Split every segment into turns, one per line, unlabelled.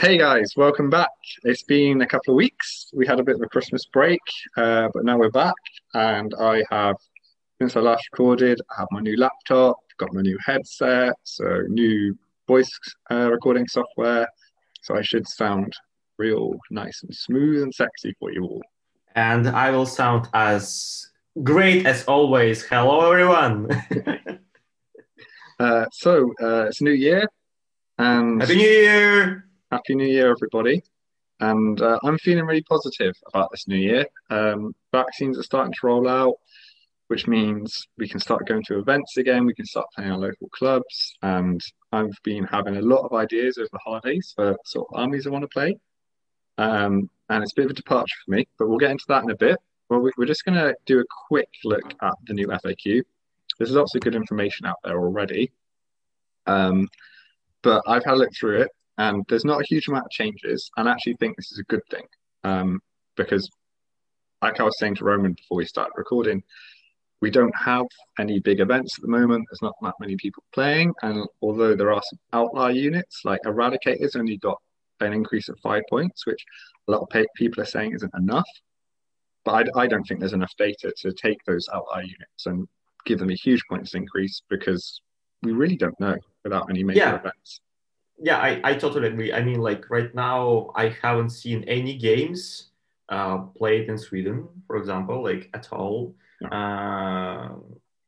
Hey guys, welcome back. It's been a couple of weeks. We had a bit of a Christmas break, uh, but now we're back, and I have, since I last recorded, I have my new laptop, got my new headset, so new voice uh, recording software. So I should sound real nice and smooth and sexy for you all.
And I will sound as great as always. Hello, everyone.
uh, so uh, it's a new year, and
Happy New Year!
Happy New Year, everybody. And uh, I'm feeling really positive about this new year. Um, vaccines are starting to roll out, which means we can start going to events again. We can start playing our local clubs. And I've been having a lot of ideas over the holidays for sort of armies I want to play. Um, and it's a bit of a departure for me, but we'll get into that in a bit. Well, we're just going to do a quick look at the new FAQ. There's lots of good information out there already. Um, but I've had a look through it and there's not a huge amount of changes. And I actually think this is a good thing um, because, like I was saying to Roman before we started recording, we don't have any big events at the moment. There's not that many people playing, and although there are some outlier units, like Eradicators only got an increase of five points, which a lot of people are saying isn't enough. But I, I don't think there's enough data to take those outlier units and give them a huge points increase because we really don't know without any major yeah. events
yeah, I, I totally agree. I mean, like right now, I haven't seen any games uh, played in Sweden, for example, like at all. Uh,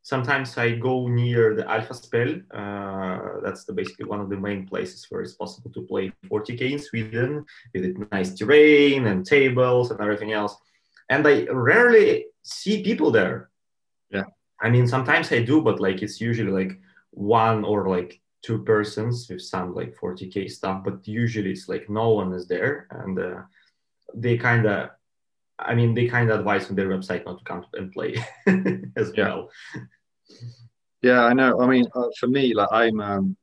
sometimes I go near the Alphaspel. Uh, that's the basically one of the main places where it's possible to play 40k in Sweden with nice terrain and tables and everything else. And I rarely see people there.
Yeah.
I mean, sometimes I do, but like it's usually like one or like two persons with some like 40k stuff but usually it's like no one is there and uh, they kind of i mean they kind of advise on their website not to come and play as
yeah.
well.
Yeah i know. I mean uh, for me like i'm um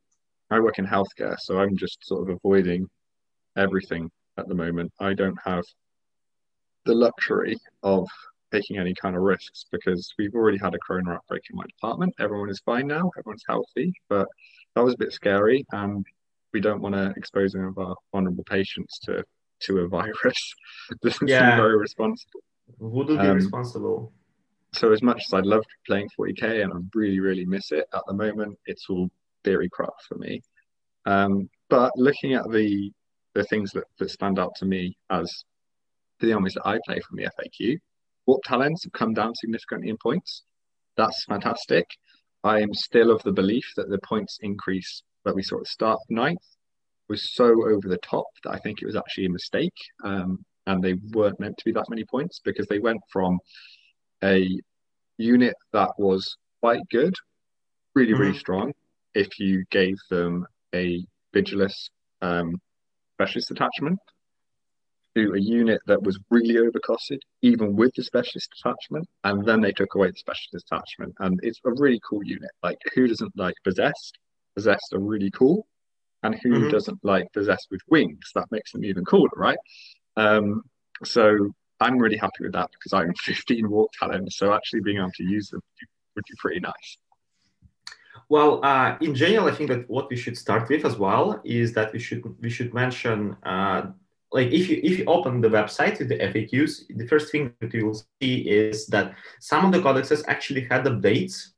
i work in healthcare so i'm just sort of avoiding everything at the moment. I don't have the luxury of taking any kind of risks because we've already had a corona outbreak in my department. Everyone is fine now. Everyone's healthy. But that was a bit scary, and we don't want to expose any of our vulnerable patients to to a virus. this is yeah. very responsible.
Wouldn't be um, responsible.
So as much as I'd love playing 40k and I really, really miss it at the moment, it's all theory theorycraft for me. Um, but looking at the the things that, that stand out to me as the armies that I play from the FAQ, Warp Talons have come down significantly in points. That's fantastic. I am still of the belief that the points increase that we sort of start ninth was so over the top that I think it was actually a mistake. Um, and they weren't meant to be that many points because they went from a unit that was quite good, really, mm-hmm. really strong, if you gave them a Vigilus um, specialist attachment to a unit that was really overcosted, even with the specialist attachment, and then they took away the specialist attachment. And it's a really cool unit. Like, who doesn't like possessed? Possessed are really cool. And who mm-hmm. doesn't like possessed with wings? That makes them even cooler, right? Um, so I'm really happy with that because I'm 15 Warp Talon. So actually being able to use them would be pretty nice.
Well, uh, in general, I think that what we should start with as well is that we should we should mention uh, like if you if you open the website with the FAQs, the first thing that you will see is that some of the codexes actually had updates.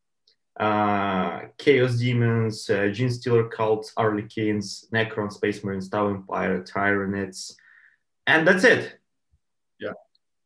Uh, Chaos Demons, uh, Genestealer Cults, Harlequins, Necron, Space Marines, Tau Empire, Tyranids, and that's it.
Yeah.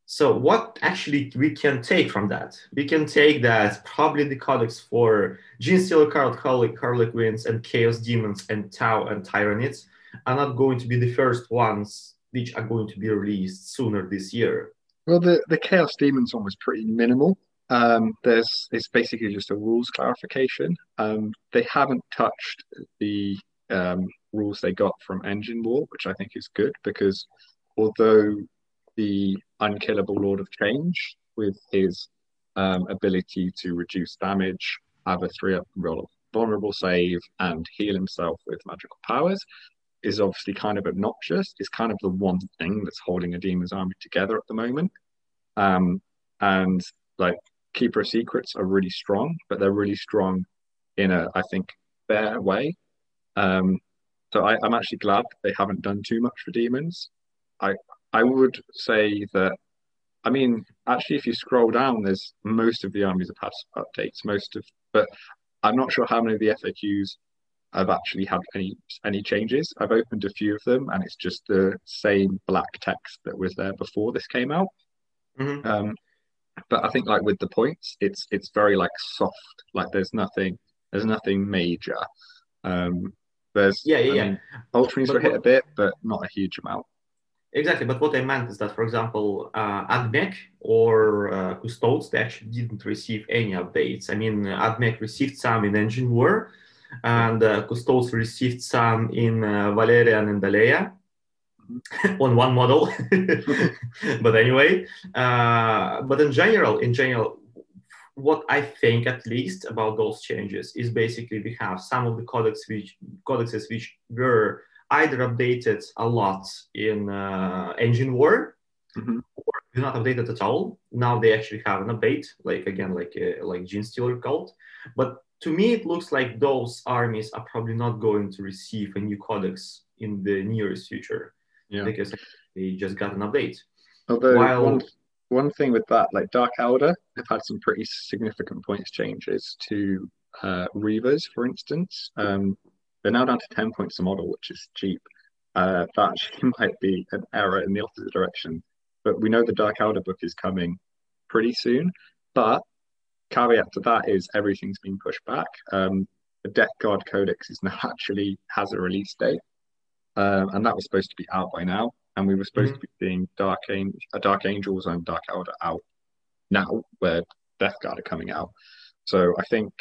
So what actually we can take from that? We can take that probably the codex for Genestealer Cult, Harlequins, and Chaos Demons, and Tau and Tyranids are not going to be the first ones which are going to be released sooner this year?
Well, the, the Chaos Demons one was pretty minimal. Um, there's it's basically just a rules clarification. Um, they haven't touched the um, rules they got from Engine War, which I think is good because although the unkillable Lord of Change with his um, ability to reduce damage, have a three up roll vulnerable save, and heal himself with magical powers, is obviously kind of obnoxious. It's kind of the one thing that's holding a demon's army together at the moment. Um, and like Keeper of Secrets are really strong, but they're really strong in a, I think, fair way. Um, so I, I'm actually glad they haven't done too much for demons. I I would say that I mean, actually, if you scroll down, there's most of the armies have had updates. Most of, but I'm not sure how many of the FAQs have actually had any any changes. I've opened a few of them, and it's just the same black text that was there before this came out.
Mhm.
Um, but I think like with the points, it's it's very like soft. Like there's nothing there's nothing major. Um, there's
Yeah, yeah,
I
yeah.
Ultramarines were hit
what-
a bit, but not a huge amount.
Exactly, but what I meant is that, for example, uh, AdMech or uh, Custodes, they actually didn't receive any updates. I mean, AdMech received some in Engine War, and uh, Custodes received some in uh, Valerian and Aleya on one model. but anyway, uh, but in general, in general, what I think at least about those changes is basically we have some of the codex which codexes which were either updated a lot in uh, Engine War
Mhm.
or do not updated at all. Now they actually have an update, like again, like uh, like Genestealer cult. But to me, it looks like those armies are probably not going to receive a new codex in the nearest future
Yeah.
because they just got an update.
Although
While-
one one thing with that, like Dark Eldar, have had some pretty significant points changes to uh, Reavers, for instance. Um, they're now down to ten points a model, which is cheap. Uh, that actually might be an error in the opposite direction. But we know the Dark Eldar book is coming pretty soon. But caveat to that is everything's been pushed back. Um, the Death Guard Codex is now actually has a release date, um, and that was supposed to be out by now. And we were supposed to be seeing Dark, An- uh, Dark Angels and Dark Eldar out now, where Death Guard are coming out. So I think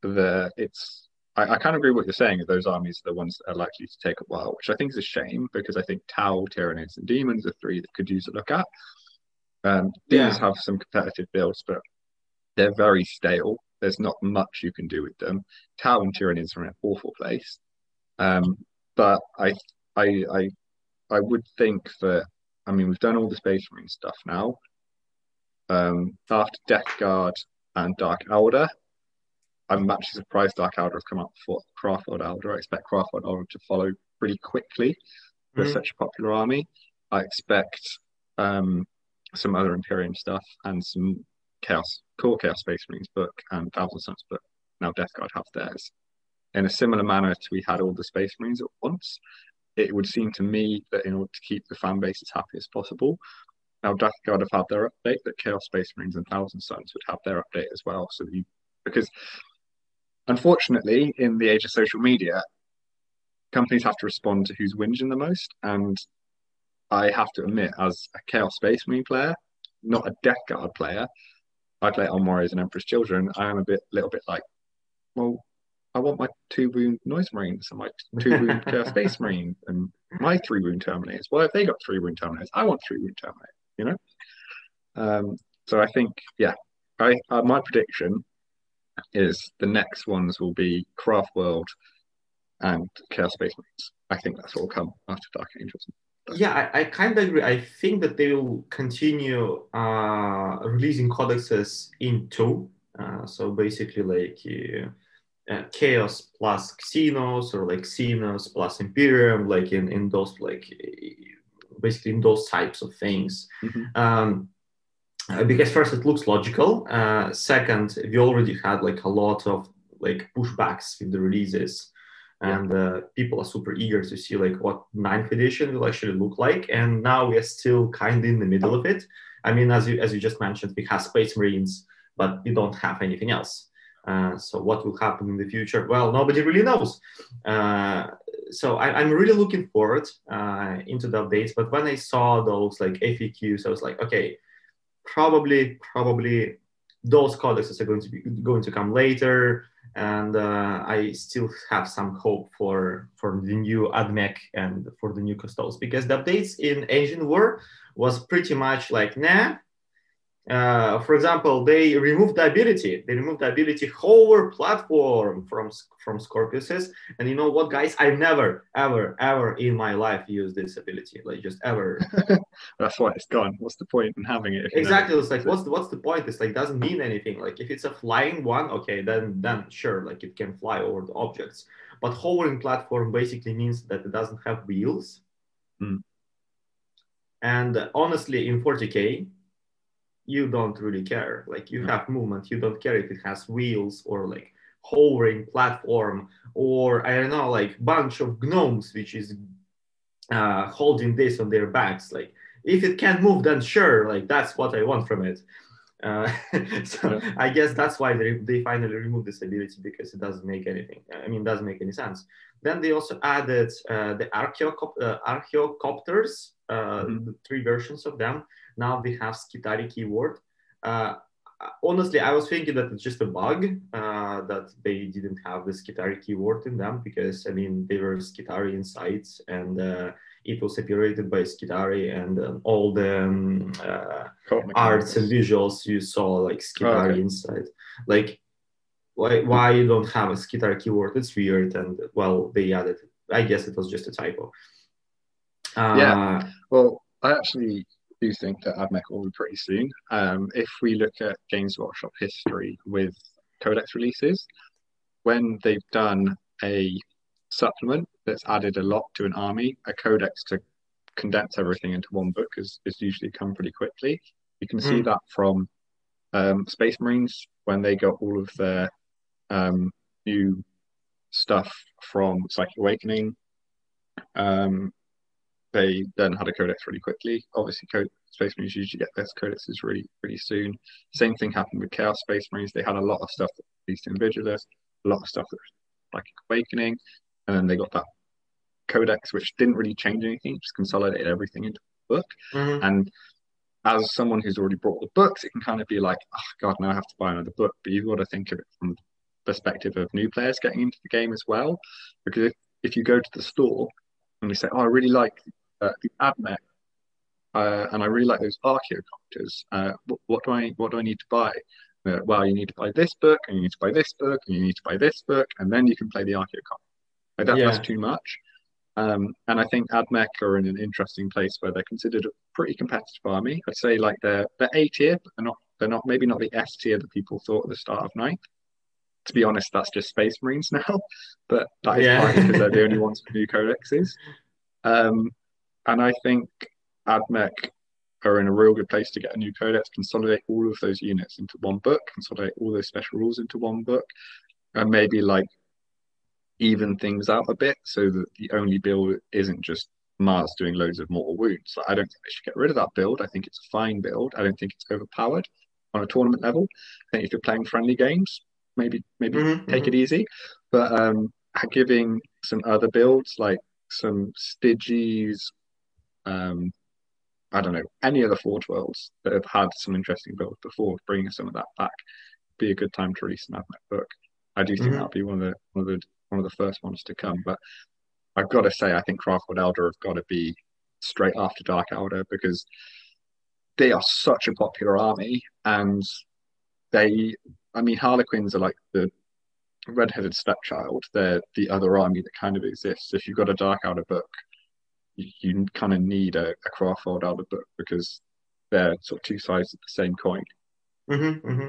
the it's I, I kind of agree with what you're saying. that Those armies are the ones that are likely to take a while, which I think is a shame because I think Tau, Tyranids, and Demons are three that could use a look at. Um, Demons
Yeah.
have some competitive builds, but they're very stale. There's not much you can do with them. Tau and Tyranids are in an awful place. Um, but I, I, I, I would think that. I mean, we've done all the Space Marine stuff now. Um, after Death Guard and Dark Eldar, I'm actually surprised Dark Eldar have come up before Craftworld Eldar. I expect Craftworld Eldar to follow pretty quickly for
Mhm.
such a popular army. I expect um, some other Imperium stuff and some Chaos, Core Chaos Space Marines book and Thousand Suns book. Now Death Guard have theirs. In a similar manner to we had all the Space Marines at once, it would seem to me that in order to keep the fan base as happy as possible, now Death Guard have had their update, that Chaos Space Marines and Thousand Suns would have their update as well. So you, because unfortunately, in the age of social media, companies have to respond to who's whinging the most. And I have to admit, as a Chaos Space Marine player, not a Death Guard player, I play Iron Warriors and Emperor's Children. I am a bit, little bit like, well, I want my two wound Noise Marines and my two wound Chaos Space Marine and my three wound Terminators. Well, if they got three wound Terminators, I want three wound Terminators, you know? Um, so I think, yeah, I uh, my prediction is the next ones will be Craft World and Chaos Space Marines. I think that's what will come after Dark Angels.
Yeah, I, I kind of agree. I think that they will continue uh, releasing codexes in two. Uh, so basically, like uh, uh, Chaos plus Xenos, or like Xenos plus Imperium, like in, in those like basically in those types of things.
Mhm.
Um, uh, because first it looks logical. Uh, second, we already had like a lot of like pushbacks with the releases and uh, people are super eager to see like what ninth edition will actually look like. And now we are still kind of in the middle of it. I mean as you as you just mentioned we have space marines but we don't have anything else. Uh, so what will happen in the future? Well nobody really knows. Uh, so I, i'm really looking forward uh, into the updates. But when i saw those like faqs i was like okay probably probably those codexes are going to be going to come later and uh, I still have some hope for for the new AdMech and for the new Custodes because the updates in Engine War was pretty much like nah, uh, for example, they removed the ability. They removed the ability hover platform from from Scorpiuses. And you know what, guys? I've never, ever, ever in my life used this ability. Like just ever.
That's why it's gone. What's the point in having it?
Exactly. It's like what's the, what's the point? It's like doesn't mean anything. Like if it's a flying one, okay, then then sure, like it can fly over the objects. But hovering platform basically means that it doesn't have wheels.
Mm.
And honestly, in 40k, you don't really care. Like you have movement, you don't care if it has wheels or like hovering platform or I don't know, like bunch of gnomes which is uh, holding this on their backs. Like if it can move, then sure, like that's what I want from it. Uh, so yeah. I guess that's why they, they finally removed this ability because it doesn't make anything. I mean, it doesn't make any sense. Then they also added uh, the archeocop- uh, uh, mm-hmm. three versions of them, now they have Skitarii keyword. Uh, honestly, I was thinking that it's just a bug uh, that they didn't have the Skitarii keyword in them because I mean they were Skitarii inside and uh, it was separated by Skitarii and um, all the um, uh, arts and visuals you saw like Skitarii oh, okay. inside. Like why why you don't have a Skitarii keyword? It's weird and well they added. I guess it was just a typo.
yeah. Well, I actually do think that AdMech will be pretty soon. Um, if we look at Games Workshop history with codex releases, when they've done a supplement that's added a lot to an army, a codex to condense everything into one book has, usually come pretty quickly. You can see mm. that from um, Space Marines when they got all of their um, new stuff from Psychic Awakening. Um, they then had a codex really quickly. Obviously, code, Space Marines usually get their codexes really, really soon. Same thing happened with Chaos Space Marines. They had a lot of stuff that released in Vigilus, a lot of stuff that like Awakening, and then they got that codex, which didn't really change anything, just consolidated everything into a book.
Mm-hmm.
And as someone who's already brought the books, it can kind of be like, oh God, now I have to buy another book. But you've got to think of it from the perspective of new players getting into the game as well. Because if, if you go to the store and you say, oh, I really like uh, the AdMech, uh, and I really like those archaeocopters. Uh, what, what, do I what do I need to buy? Uh, well, you need to buy this book, and you need to buy this book, and you need to buy this book, and then you can play the archaeocopter. Like that, yeah. That's too much. Um, and I think AdMech are in an interesting place where they're considered a pretty competitive army. I'd say like they're they're A tier, but they're not they're not maybe not the S tier that people thought at the start of night. To be honest, that's just Space Marines now, but that is yeah. because they're the only ones with new codexes. Um, and I think AdMech are in a real good place to get a new codex, consolidate all of those units into one book, consolidate all those special rules into one book, and maybe like even things out a bit so that the only build isn't just Mars doing loads of mortal wounds. Like, I don't think they should get rid of that build. I think it's a fine build. I don't think it's overpowered on a tournament level. I think if you're playing friendly games, maybe maybe mm-hmm, take mm-hmm. it easy. But um, giving some other builds like some Stygies, um, I don't know, any of the Forge Worlds that have had some interesting builds before, bringing some of that back, be a good time to release an AdMech book. I do think mm-hmm. that'll be one of the one of the one of the first ones to come. But I've got to say, I think Craftworld Eldar have got to be straight after Dark Eldar because they are such a popular army, and they, I mean, Harlequins are like the red-headed stepchild. They're the other army that kind of exists. If you've got a Dark Eldar book, you, kind of need a, a Craftworld Eldar book because they're sort of two sides of the same coin.
Mm-hmm, mm-hmm.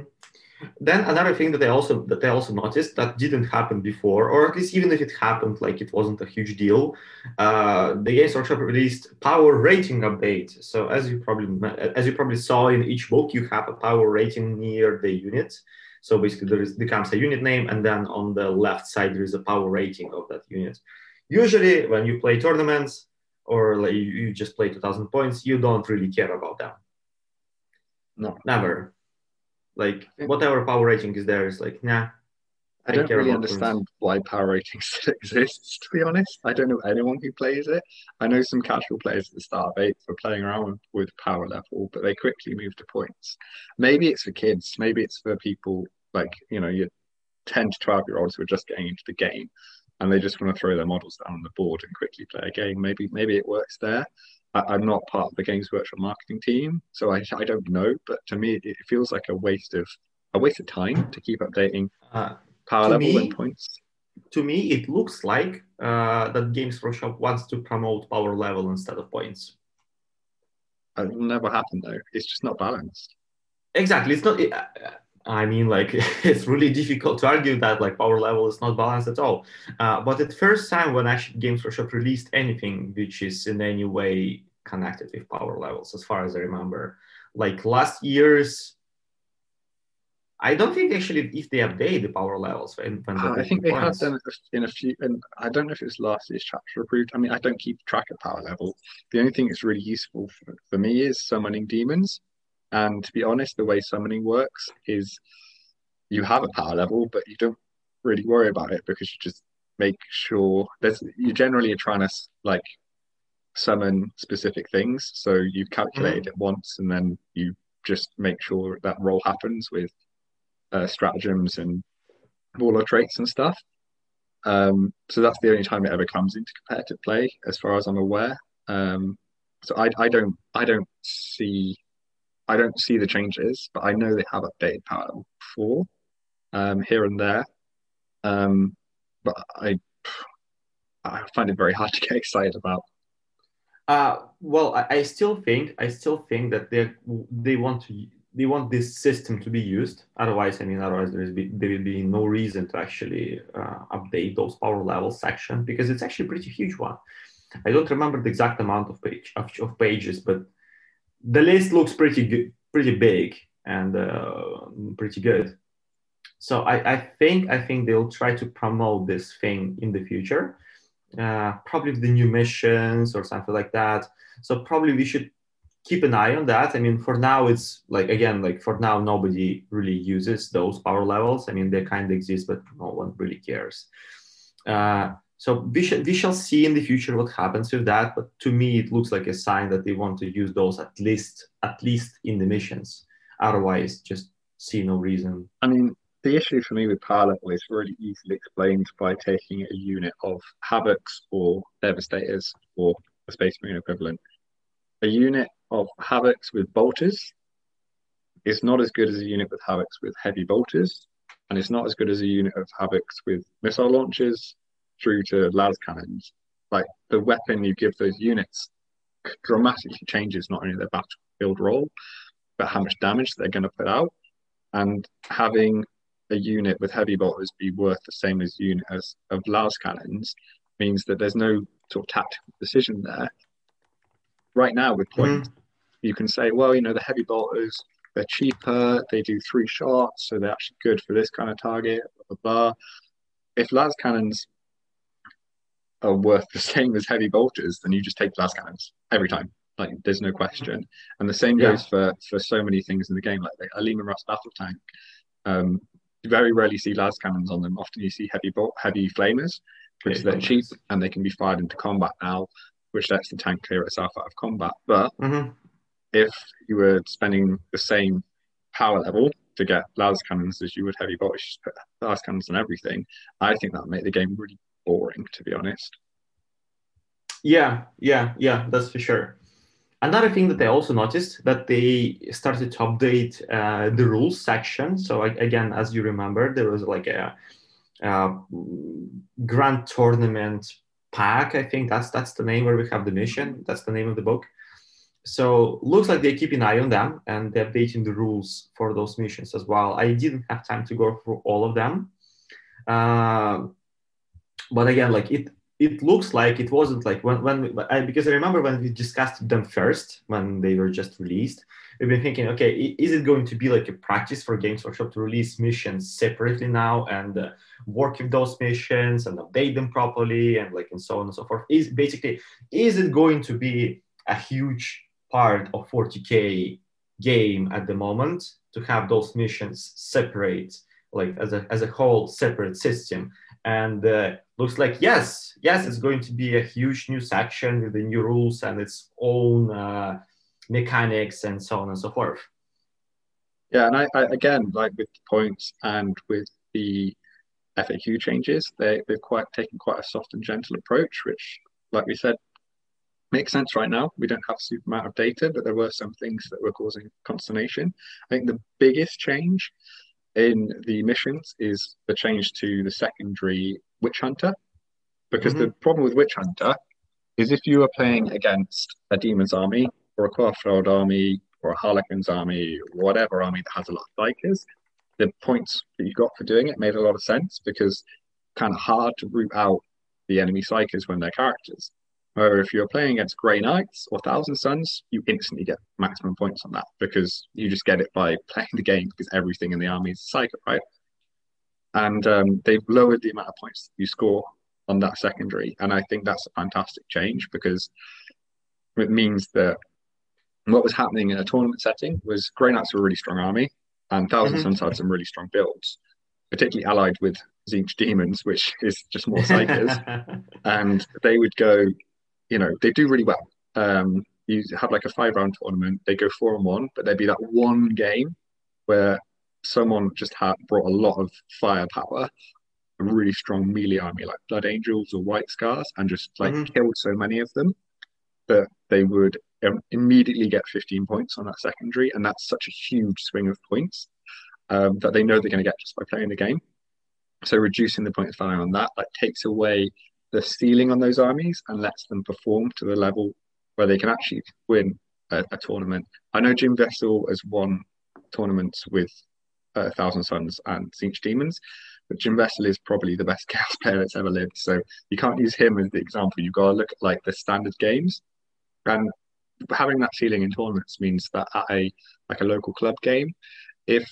Then another thing that I also that I also noticed that didn't happen before, or at least even if it happened, like it wasn't a huge deal. Uh, the Games Workshop released power rating update. So as you probably as you probably saw in each book, you have a power rating near the unit. So basically, there is becomes a unit name, and then on the left side there is a power rating of that unit. Usually, when you play tournaments, or like you just play 2000 points you don't really care about them
no
never like whatever power rating is there is like nah
I, I don't really understand points. why power ratings still exists, to be honest. I don't know anyone who plays it. I know some casual players at the start of eight for playing around with power level, but they quickly move to points. Maybe it's for kids, maybe it's for people like, you know, your 10 to 12 year olds who are just getting into the game and they just want to throw their models down on the board and quickly play a game. Maybe maybe it works there. I, am not part of the Games Workshop marketing team, so I, I don't know. But to me, it feels like a waste of a waste of time to keep updating uh, power level me, and points.
To me, it looks like uh, that Games Workshop wants to promote power level instead of points.
It will never happen though. It's just not balanced.
Exactly, it's not. It, I mean, like it's really difficult to argue that like power level is not balanced at all. Uh, but at first time when actually Games Workshop released anything which is in any way connected with power levels, as far as I remember, like last year's. I don't think actually if they update the power levels when, when
uh, I think they have done in a few, and I don't know if it's last year's chapter approved. I mean, I don't keep track of power level. The only thing that's really useful for, for me is summoning demons and to be honest, the way summoning works is you have a power level, but you don't really worry about it because you just make sure there's you generally are trying to like summon specific things. So you've calculated mm-hmm. it once and then you just make sure that roll happens with uh, stratagems and warlord traits and stuff. Um, so that's the only time it ever comes into competitive play, as far as I'm aware. Um, so I, I don't I don't see I don't see the changes, but I know they have updated Power Level 4 um, here and there. Um, but I I find it very hard to get excited about.
Uh, well, I, I still think I still think that they they want to they want this system to be used. Otherwise, I mean, otherwise there is be, there will be no reason to actually uh, update those power level section because it's actually a pretty huge one. I don't remember the exact amount of page of, of pages, but the list looks pretty good, pretty big and uh, pretty good. So I, I think I think they'll try to promote this thing in the future, uh, probably the new missions or something like that. So probably we should keep an eye on that. I mean, for now it's like again, like for now nobody really uses those power levels. I mean, they kind of exist, but no one really cares. Uh, so we, sh- we shall see in the future what happens with that. But to me, it looks like a sign that they want to use those at least at least in the missions. Otherwise, just see no reason.
I mean, the issue for me with Pilot is really easily explained by taking a unit of Havocs or Devastators or a Space Marine equivalent. A unit of Havocs with Bolters is not as good as a unit with Havocs with Heavy Bolters, and it's not as good as a unit of Havocs with missile launchers through to las cannons, like the weapon you give those units dramatically changes not only their battlefield role, but how much damage they're going to put out. And having a unit with heavy bolters be worth the same as unit as of las cannons means that there's no sort of tactical decision there. Right now, with points, mm. you can say, well, you know, the heavy bolters they're cheaper, they do three shots, so they're actually good for this kind of target. Blah blah. blah. If las cannons are worth the same as heavy bolters, then you just take las cannons every time. Like there's no question. And the same goes yeah. for for so many things in the game, like a Leman Russ battle tank. Um, you very rarely see las cannons on them. Often you see heavy bolt, heavy flamers, which yeah, they're cheap and they can be fired into combat now, which lets the tank clear itself out of combat. But mm-hmm. if you were spending the same power level to get las cannons as you would heavy bolters, just put las cannons on everything, I think that would make the game really boring, to be honest.
Yeah, yeah, yeah, that's for sure. Another thing that I also noticed that they started to update uh, the rules section. So again, as you remember, there was like a, a grand tournament pack. I think that's that's the name where we have the mission. That's the name of the book. So looks like they keep an eye on them and they're updating the rules for those missions as well. I didn't have time to go through all of them. Uh, but again, like it it looks like it wasn't like when when I, because I remember when we discussed them first when they were just released. We've been thinking, okay, is it going to be like a practice for Games Workshop to release missions separately now and uh, work with those missions and update them properly and like and so on and so forth? Is basically is it going to be a huge part of 40k game at the moment to have those missions separate, like as a as a whole separate system? And uh, looks like yes yes it's going to be a huge new section with the new rules and its own uh, mechanics and so on and so forth
yeah and I, I, again like with the points and with the faq changes they, they've quite taken quite a soft and gentle approach which like we said makes sense right now. We don't have a super amount of data, but there were some things that were causing consternation. I think the biggest change in the missions is the change to the secondary Witch Hunter. Because mm-hmm. the problem with Witch Hunter is if you are playing against a demon's army or a Craftworld army or a Harlequin's army, whatever army that has a lot of psykers, the points that you got for doing it made a lot of sense because kind of hard to root out the enemy psykers when they're characters. Or if you're playing against Grey Knights or Thousand Suns, you instantly get maximum points on that because you just get it by playing the game because everything in the army is psychic, right? And um, they've lowered the amount of points you score on that secondary. And I think that's a fantastic change because it means that what was happening in a tournament setting was Grey Knights were a really strong army and Thousand mm-hmm. Sons had some really strong builds, particularly allied with Tzeentch Demons, which is just more psykers. and they would go you know, they do really well. Um, you have like a five round tournament, they go four and one, but there'd be that one game where someone just had brought a lot of firepower, a really strong melee army like Blood Angels or White Scars, and just like mm-hmm. killed so many of them that they would immediately get 15 points on that secondary, and that's such a huge swing of points um, that they know they're going to get just by playing the game. So reducing the points value on that like takes away the ceiling on those armies and lets them perform to the level where they can actually win a, a tournament. I know Jim Vesal has won tournaments with uh, Thousand Sons and Tzeentch Demons, but Jim Vesal is probably the best chaos player that's ever lived. So you can't use him as the example. You've got to look at like the standard games, and having that ceiling in tournaments means that at a like a local club game, if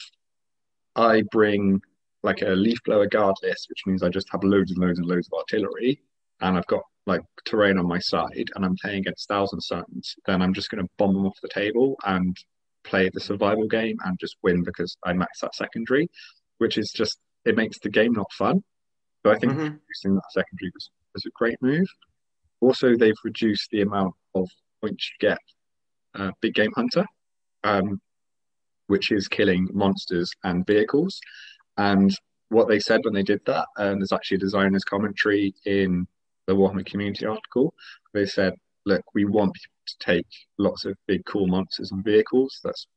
I bring like a leaf blower guard list, which means I just have loads and loads and loads of artillery, and I've got like terrain on my side and I'm playing against Thousand Sons, then I'm just going to bomb them off the table and play the survival game and just win because I max that secondary, which is just it makes the game not fun. So I think mm-hmm. reducing that secondary was, was a great move. Also, they've reduced the amount of points you get uh, big game hunter, um, which is killing monsters and vehicles. And what they said when they did that, and um, there's actually a designer's commentary in the Warhammer community article. They said, look, we want people to take lots of big, cool monsters and vehicles. That's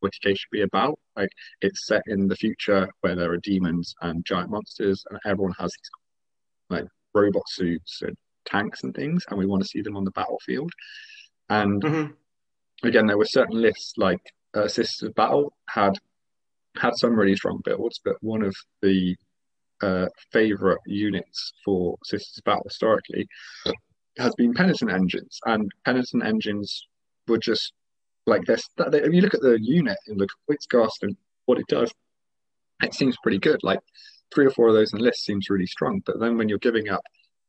what it should be about. Like it's set in the future where there are demons and giant monsters, and everyone has these like robot suits and tanks and things, and we want to see them on the battlefield. And mm-hmm. again, there were certain lists like uh, Sisters of Battle had had some really strong builds, but one of the uh, favorite units for Sisters Battle historically has been penitent engines, and penitent engines were just like this. If you look at the unit and look at Witzcast and what it does, it seems pretty good. Like three or four of those in the list seems really strong, but then when you're giving up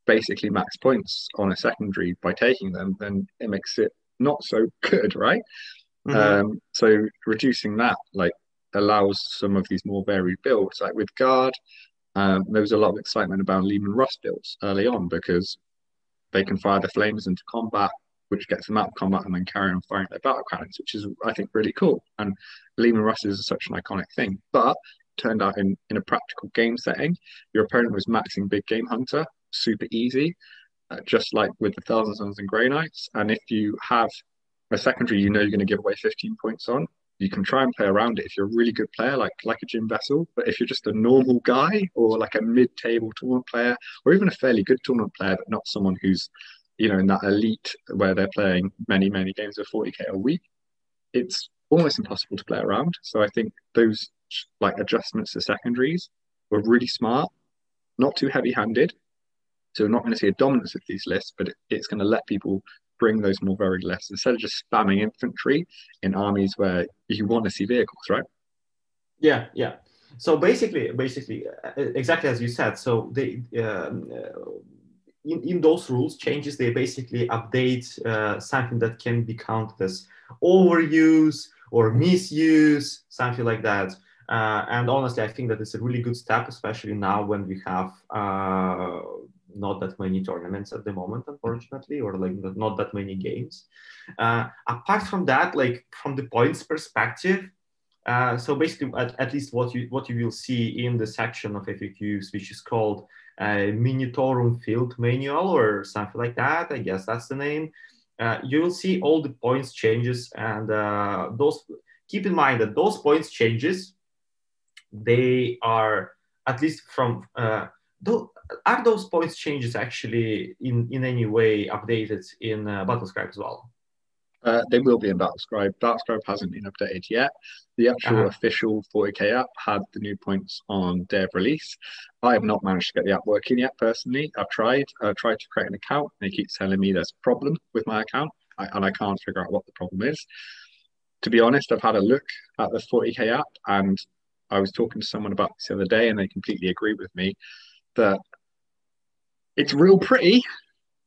basically max points on a secondary by taking them, then it makes it not so good, right? Mm-hmm. Um, so reducing that like allows some of these more varied builds. Like with guard, um, there was a lot of excitement about Leman Russ builds early on because they can fire the flames into combat, which gets them out of combat and then carry on firing their battle cannons, which is, I think, really cool. And Leman Russ is such an iconic thing. But turned out in, in a practical game setting, your opponent was maxing Big Game Hunter, super easy, uh, just like with the Thousand Sons and Grey Knights. And if you have a secondary you know you're going to give away 15 points on, you can try and play around it if you're a really good player, like like a Jim Vesal. But if you're just a normal guy or like a mid-table tournament player, or even a fairly good tournament player, but not someone who's you know in that elite where they're playing many many games of 40k a week, it's almost impossible to play around. So I think those like adjustments to secondaries were really smart, not too heavy-handed. So we're not going to see a dominance of these lists, but it, it's going to let people bring those more varied lists instead of just spamming infantry in armies where you want to see vehicles, right?
Yeah, yeah. So basically, basically, uh, exactly as you said. So they um, uh, in, in those rules changes, they basically update uh, something that can be counted as overuse or misuse, something like that. Uh, and honestly, I think that it's a really good step, especially now when we have uh, not that many tournaments at the moment, unfortunately, or like not that many games. Uh, apart from that, like from the points perspective, uh, so basically, at, at, least what you what you will see in the section of FAQs, which is called uh, Munitorum Field Manual or something like that. I guess that's the name. uh, you will see all the points changes and uh, those keep in mind that those points changes they are at least from uh, are those points changes actually in in any way updated in uh, battlescribe as well
uh, they will be in Battlescribe. Battlescribe hasn't been updated yet. The actual uh-huh. official 40k app had the new points on day of release. I have not managed to get the app working yet personally. I've tried. I've tried to create an account. And they keep telling me there's a problem with my account, I, and I can't figure out what the problem is. To be honest, I've had a look at the 40k app, and I was talking to someone about this the other day, and they completely agree with me that it's real pretty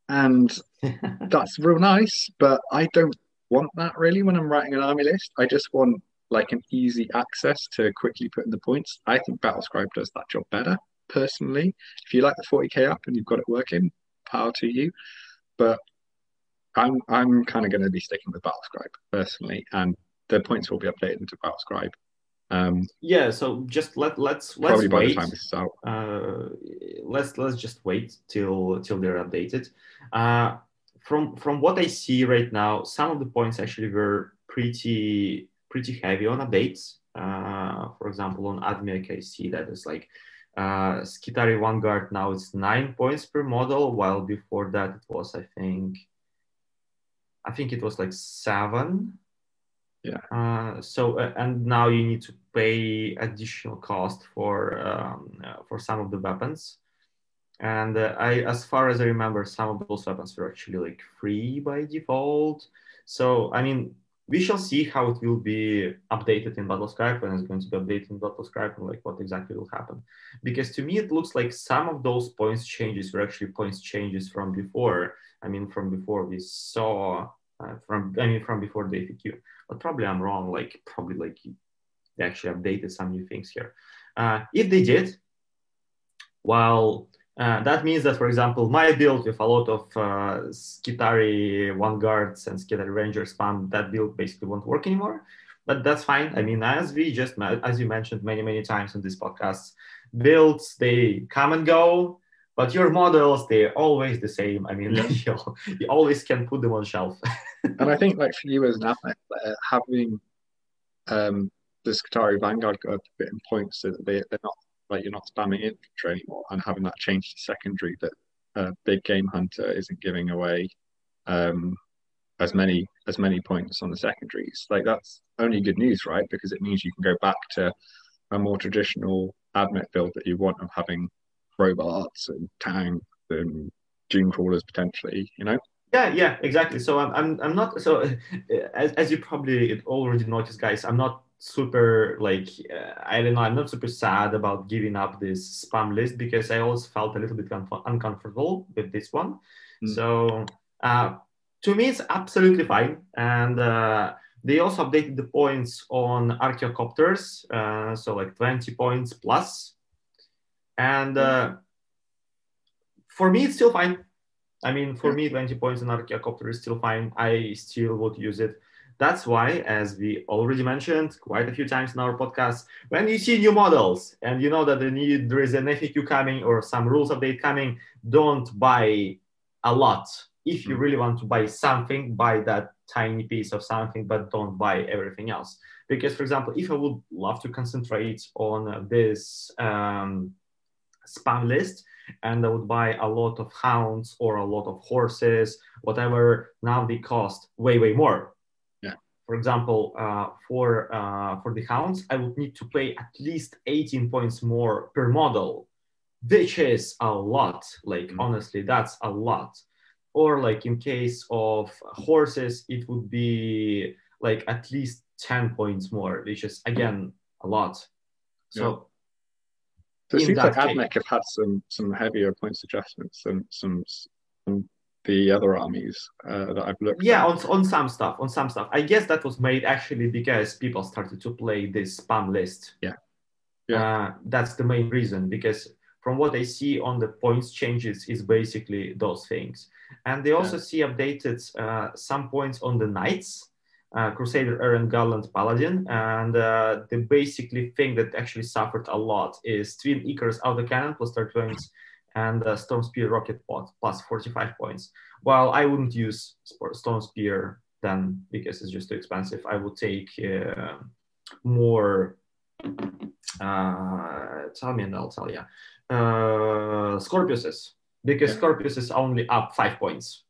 and that's real nice, but I don't want that really when I'm writing an army list. I just want like an easy access to quickly put in the points. I think Battlescribe does that job better personally. If you like the 40k app and you've got it working, power to you. But I'm I'm kind of going to be sticking with Battlescribe personally, and the points will be updated into Battlescribe. Um,
yeah, so just let let's let's probably by wait. the time this is out. Uh, let's let's just wait till till they're updated. Uh, from from what I see right now, some of the points actually were pretty pretty heavy on updates. Uh, for example, on Admech, I see that it's like uh, Skitarii Vanguard now it's nine points per model, while before that it was I think I think it was like seven.
Yeah.
Uh, so uh, and now you need to pay additional cost for um, uh, for some of the weapons. And uh, I, as far as I remember, some of those weapons were actually like free by default. So I mean, we shall see how it will be updated in Battlescribe when it's going to be updated in Battlescribe and like what exactly will happen. Because to me, it looks like some of those points changes were actually points changes from before. I mean, from before we saw uh, from I mean from before the FAQ. But probably I'm wrong. Like probably like they actually updated some new things here. Uh, if they did, well, uh, that means that, for example, my build with a lot of uh, Skitarii Vanguards and Skitarii Ranger spam, that build basically won't work anymore. But that's fine. I mean, as we just, as you mentioned many, many times in this podcast, builds, they come and go, but your models, they're always the same. I mean, you, you always can put them on shelf.
and I think, like, for you as an athlete, uh, having um, the Skitarii Vanguard got a bit in points so that they, they're not like you're not spamming infantry anymore and having that change to secondary that uh, big game hunter isn't giving away um, as many as many points on the secondaries. Like that's only good news right? Because it means you can go back to a more traditional admech build that you want of having robots and tanks and dune crawlers potentially you know
yeah yeah exactly so i'm i'm, I'm not so as, as you probably already noticed guys i'm not super like uh, I don't know. I'm not super sad about giving up this spam list because I always felt a little bit uncomfortable with this one. Mm. So uh, to me, it's absolutely fine. And uh, they also updated the points on archaeocopters, uh, so like 20 points plus. And uh, for me, it's still fine. I mean, for me, 20 points on archaeocopter is still fine. I still would use it. That's why, as we already mentioned quite a few times in our podcast, when you see new models and you know that need, there is an FAQ coming or some rules update coming, don't buy a lot. If you really want to buy something, buy that tiny piece of something, but don't buy everything else. Because, for example, if I would love to concentrate on this um, spam list, and I would buy a lot of hounds or a lot of horses, whatever. Now they cost way, way more Yeah. for example, uh, for uh, for the hounds, I would need to pay at least 18 points more per model, which is a lot. Like mm-hmm. honestly, that's a lot. Or like in case of horses, it would be like at least 10 points more, which is again a lot. So.
So it seems like AdMech have had some some heavier points adjustments than some some the other armies uh, that I've looked.
Yeah, on, on some stuff, on some stuff. I guess that was made actually because people started to play this spam list.
Yeah,
yeah. Uh, that's the main reason because from what I see on the points changes is basically those things, and they also yeah. see updated uh, some points on the knights. Uh, Crusader, Errant, Gallant, Paladin, and uh, the basically thing that actually suffered a lot is Twin Icarus autocannon plus 30 points and uh, Storm Spear Rocket Pod plus 45 points. Well, I wouldn't use Storm Spear then because it's just too expensive. I would take uh, more. Uh, tell me and I'll tell you. Uh, Scorpiuses because yeah. Scorpius is only up five points,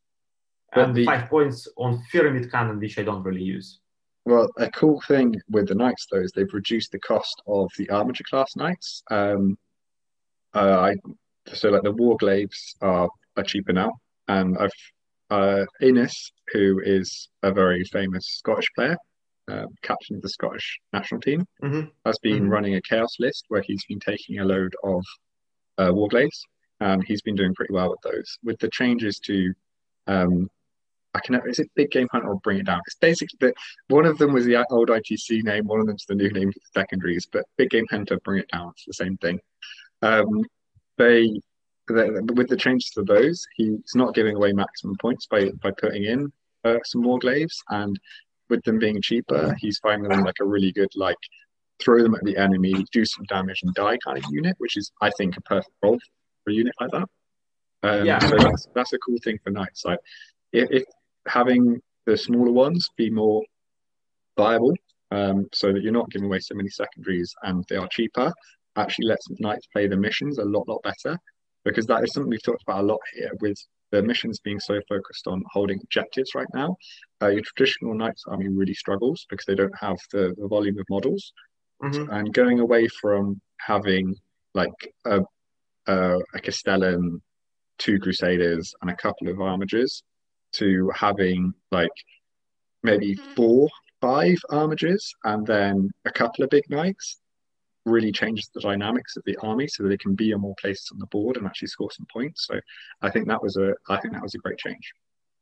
and the, five points on Pyramid Cannon, which I don't really use.
Well, a cool thing with the knights though is they've reduced the cost of the Armiger class knights. Um, uh, I so like the warglaives are are cheaper now, and I've uh, Innes, who is a very famous Scottish player, uh, captain of the Scottish national team,
mm-hmm.
has been
mm-hmm.
running a chaos list where he's been taking a load of uh, warglaives, and he's been doing pretty well with those. With the changes to um, I can is it Big Game Hunter or Bring It Down? It's basically the, one of them was the old ITC name, one of them's the new name for the secondaries, but Big Game Hunter, Bring It Down, it's the same thing. Um, they, they, with the changes to those, he's not giving away maximum points by by putting in uh, some more glaives, and with them being cheaper, he's finding them like a really good like throw them at the enemy, do some damage and die kind of unit, which is I think a perfect role for a unit like that. Um, yeah. So that's that's a cool thing for knights. Like if, if having the smaller ones be more viable um, so that you're not giving away so many secondaries and they are cheaper actually lets knights play the missions a lot lot better. Because that is something we've talked about a lot here with the missions being so focused on holding objectives right now. Uh, your traditional knights army really struggles because they don't have the, the volume of models.
Mm-hmm.
and going away from having like a, a, a castellan two crusaders and a couple of armigers to having like maybe four, five armigers and then a couple of big knights really changes the dynamics of the army so that they can be in more places on the board and actually score some points. So I think that was a I think that was a great change.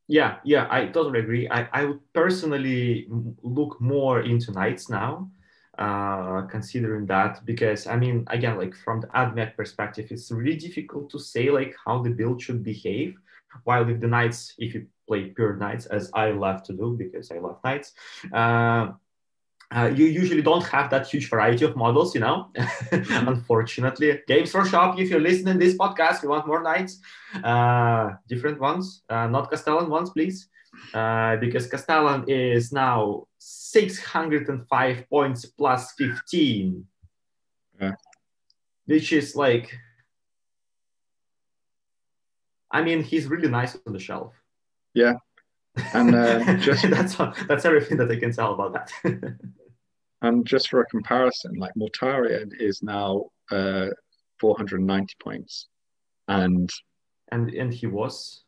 Yeah, yeah, I totally agree. I, I would personally look more into knights now, uh, considering that because I mean, again, like from the AdMech perspective, it's really difficult to say like how the build should behave. While with the knights, if you play pure knights as I love to do because I love knights. Uh, uh, you usually don't have that huge variety of models, you know. Unfortunately, Games Workshop, if you're listening to this podcast, you want more knights, uh, different ones, uh, not Castellan ones, please, uh, because Castellan is now 605 points plus 15,
yeah.
which is like, I mean, he's really nice on the shelf.
Yeah, and uh, just
that's that's everything that I can tell about that.
and just for a comparison, like Mortarion is now uh, 490 points, and
and and he was.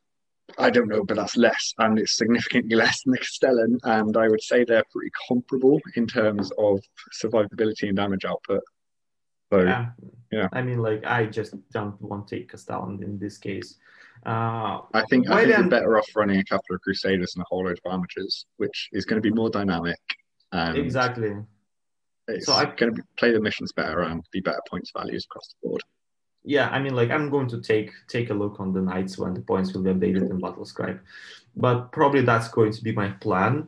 I don't know, but that's less, and it's significantly less than the Castellan. And I would say they're pretty comparable in terms of survivability and damage output. So, yeah, yeah.
I mean, like I just don't want to take Castellan in this case. Uh,
I think I think then, you're better off running a couple of Crusaders and a whole load of Armigers, which is going to be more dynamic.
exactly.
It's so I going to play the missions better and be better points values across the board.
Yeah, I mean, like I'm going to take take a look on the knights when the points will be updated in Battle Scribe, but probably that's going to be my plan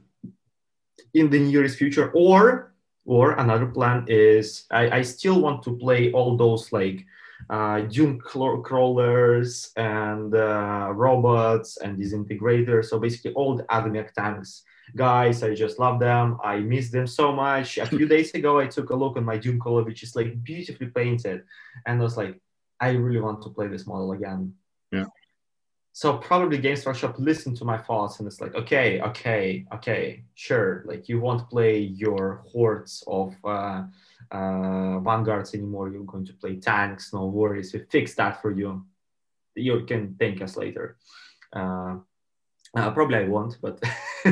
in the nearest future. Or or another plan is I, I still want to play all those like uh, dune crawlers and uh, robots and disintegrators. So basically all the AdMech tanks. Guys, I just love them. I miss them so much. A few days ago, I took a look on my dune crawler, which is like beautifully painted. And I was like, I really want to play this model again.
Yeah.
So probably Games Workshop listened to my thoughts and it's like, okay, okay, okay, sure. Like you won't play your hordes of uh, uh, vanguards anymore. You're going to play tanks. No worries. We fix that for you. You can thank us later. Uh, uh, probably I won't, but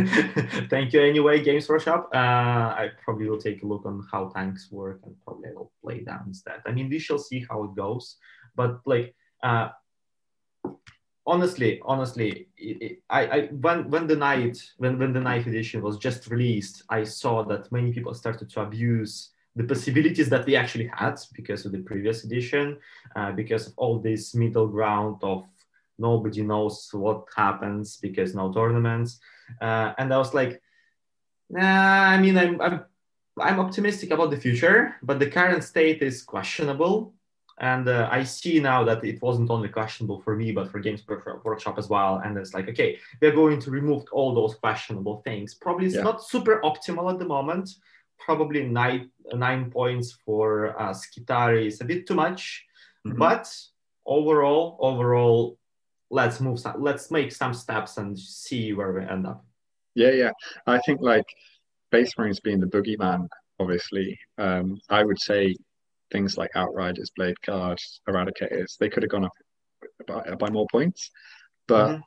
thank you anyway, Games Workshop. Uh, I probably will take a look on how tanks work and probably I will play that instead. I mean, we shall see how it goes. But like, uh, honestly, honestly, it, it, I, I when when the night when when the ninth edition was just released, I saw that many people started to abuse the possibilities that we actually had because of the previous edition, uh, because of all this middle ground of nobody knows what happens because no tournaments. Uh, and I was like, nah, I mean, I'm, I'm, I'm optimistic about the future, but the current state is questionable. and uh, I see now that it wasn't only questionable for me, but for Games Workshop as well. And it's like, okay, we're going to remove all those questionable things. Probably it's yeah. not super optimal at the moment. Probably nine nine points for uh, Skitarii is a bit too much, mm-hmm. but overall, overall, let's move. Some, let's make some steps and see where we end up.
Yeah, yeah. I think like Space Marines being the boogeyman, obviously. Um, I would say things like Outriders, Blade Guards, Eradicators, they could have gone up by, by more points. But mm-hmm.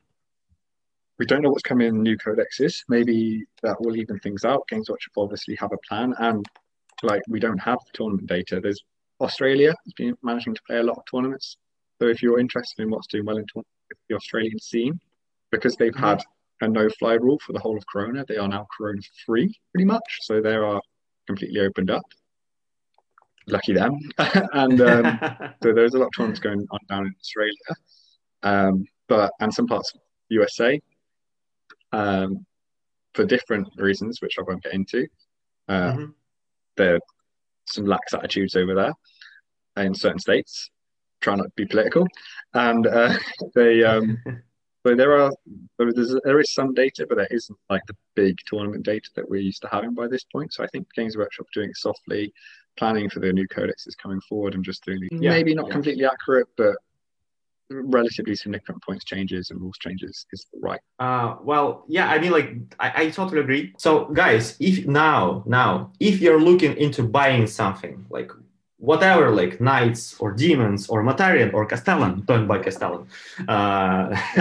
We don't know what's coming in the new codexes. Maybe that will even things out. Games Workshop obviously have a plan. And like we don't have tournament data. There's Australia has been managing to play a lot of tournaments. So if you're interested in what's doing well in the Australian scene, because they've mm-hmm. had a no-fly rule for the whole of Corona, they are now Corona free pretty much. So they are completely opened up lucky them. and um, so there's a lot of tournaments going on down in Australia, um, but and some parts of USA um, for different reasons, which I won't get into. Uh, mm-hmm. There are some lax attitudes over there in certain states. Try not to be political, and uh, they. Um, so there are there is some data, but there isn't like the big tournament data that we're used to having by this point. So I think Games Workshop doing it softly, planning for the new codex is coming forward and just doing the, yeah, maybe not yeah. completely accurate, but relatively significant points changes and rules changes is right.
Uh, well, yeah, I mean, like, I, I totally agree. So, guys, if now, now, if you're looking into buying something, like whatever, like knights or demons or Mortarion or Castellan, don't buy Castellan. Uh,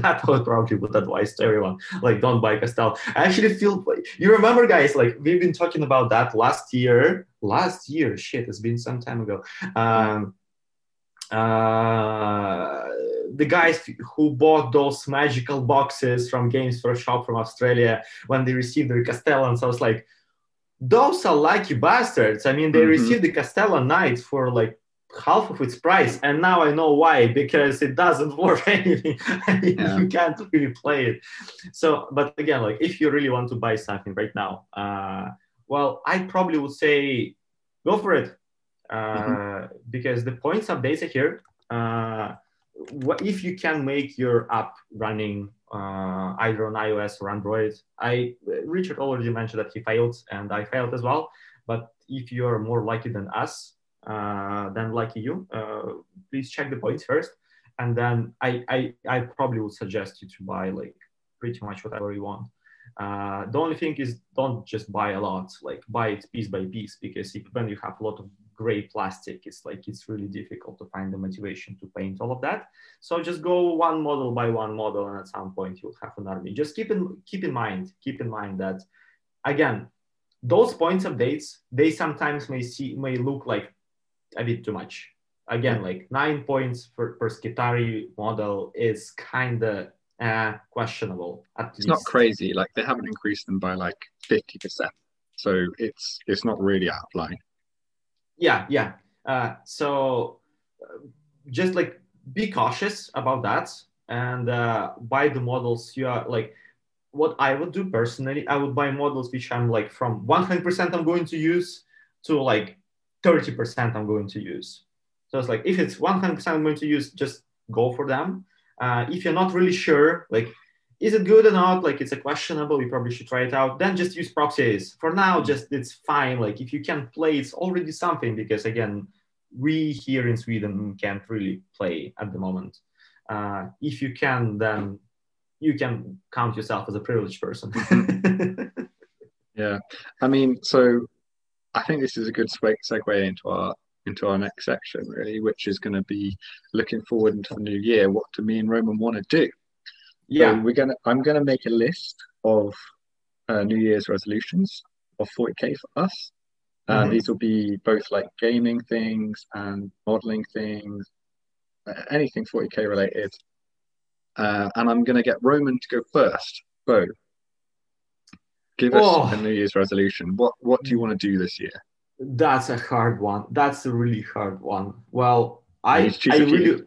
that would probably would advise to everyone, like don't buy Castellan. I actually feel, like you remember guys, like we've been talking about that last year, last year, shit, it's been some time ago. Um, uh, the guys who bought those magical boxes from Games Workshop from Australia when they received their Castellans, I was like, those are lucky bastards. I mean, they mm-hmm. received the Castellan Knight for like half of its price, and now I know why because it doesn't worth anything. yeah. you can't really play it. So, but again, like if you really want to buy something right now, uh, well, I probably would say go for it mm-hmm. because the points of data here. Uh, what if you can make your app running uh, either on iOS or Android. I Richard already mentioned that he failed, and I failed as well. But if you are more lucky than us, uh, then lucky you, uh, please check the points first, and then I, I I probably would suggest you to buy like pretty much whatever you want. Uh, the only thing is don't just buy a lot, like buy it piece by piece, because if when you have a lot of gray plastic, it's like it's really difficult to find the motivation to paint all of that. So just go one model by one model, and at some point you'll have an army. Just keep in keep in mind, keep in mind that again, those points updates they sometimes may see may look like a bit too much. Again, like nine points for per Skitarii model is kind of uh, questionable.
it's least. not crazy. Like they haven't increased them by like fifty percent, so it's it's not really out of line
yeah yeah. Uh, so uh, just like be cautious about that. And uh, buy the models you are like what i would do personally i would buy models which i'm like from 100% i'm going to use to like 30% i'm going to use. So it's like if it's 100% i'm going to use just go for them. Uh, if you're not really sure like is it good or not? Like it's a questionable. You probably should try it out. Then just use proxies. For now, just it's fine. Like if you can play, it's already something because again, we here in Sweden can't really play at the moment. Uh, if you can, then you can count yourself as a privileged person.
yeah, I mean, so I think this is a good segue into our into our next section, really, which is going to be looking forward into the new year. What do me and Roman want to do? Yeah, so we're gonna. I'm gonna make a list of uh, New Year's resolutions of 40k for us. Uh, mm-hmm. These will be both like gaming things and modeling things, anything 40k related. Uh, and I'm going to get Roman to go first. So, give us oh. a New Year's resolution. What What do you want to do this year?
That's a hard one. That's a really hard one. Well, I I really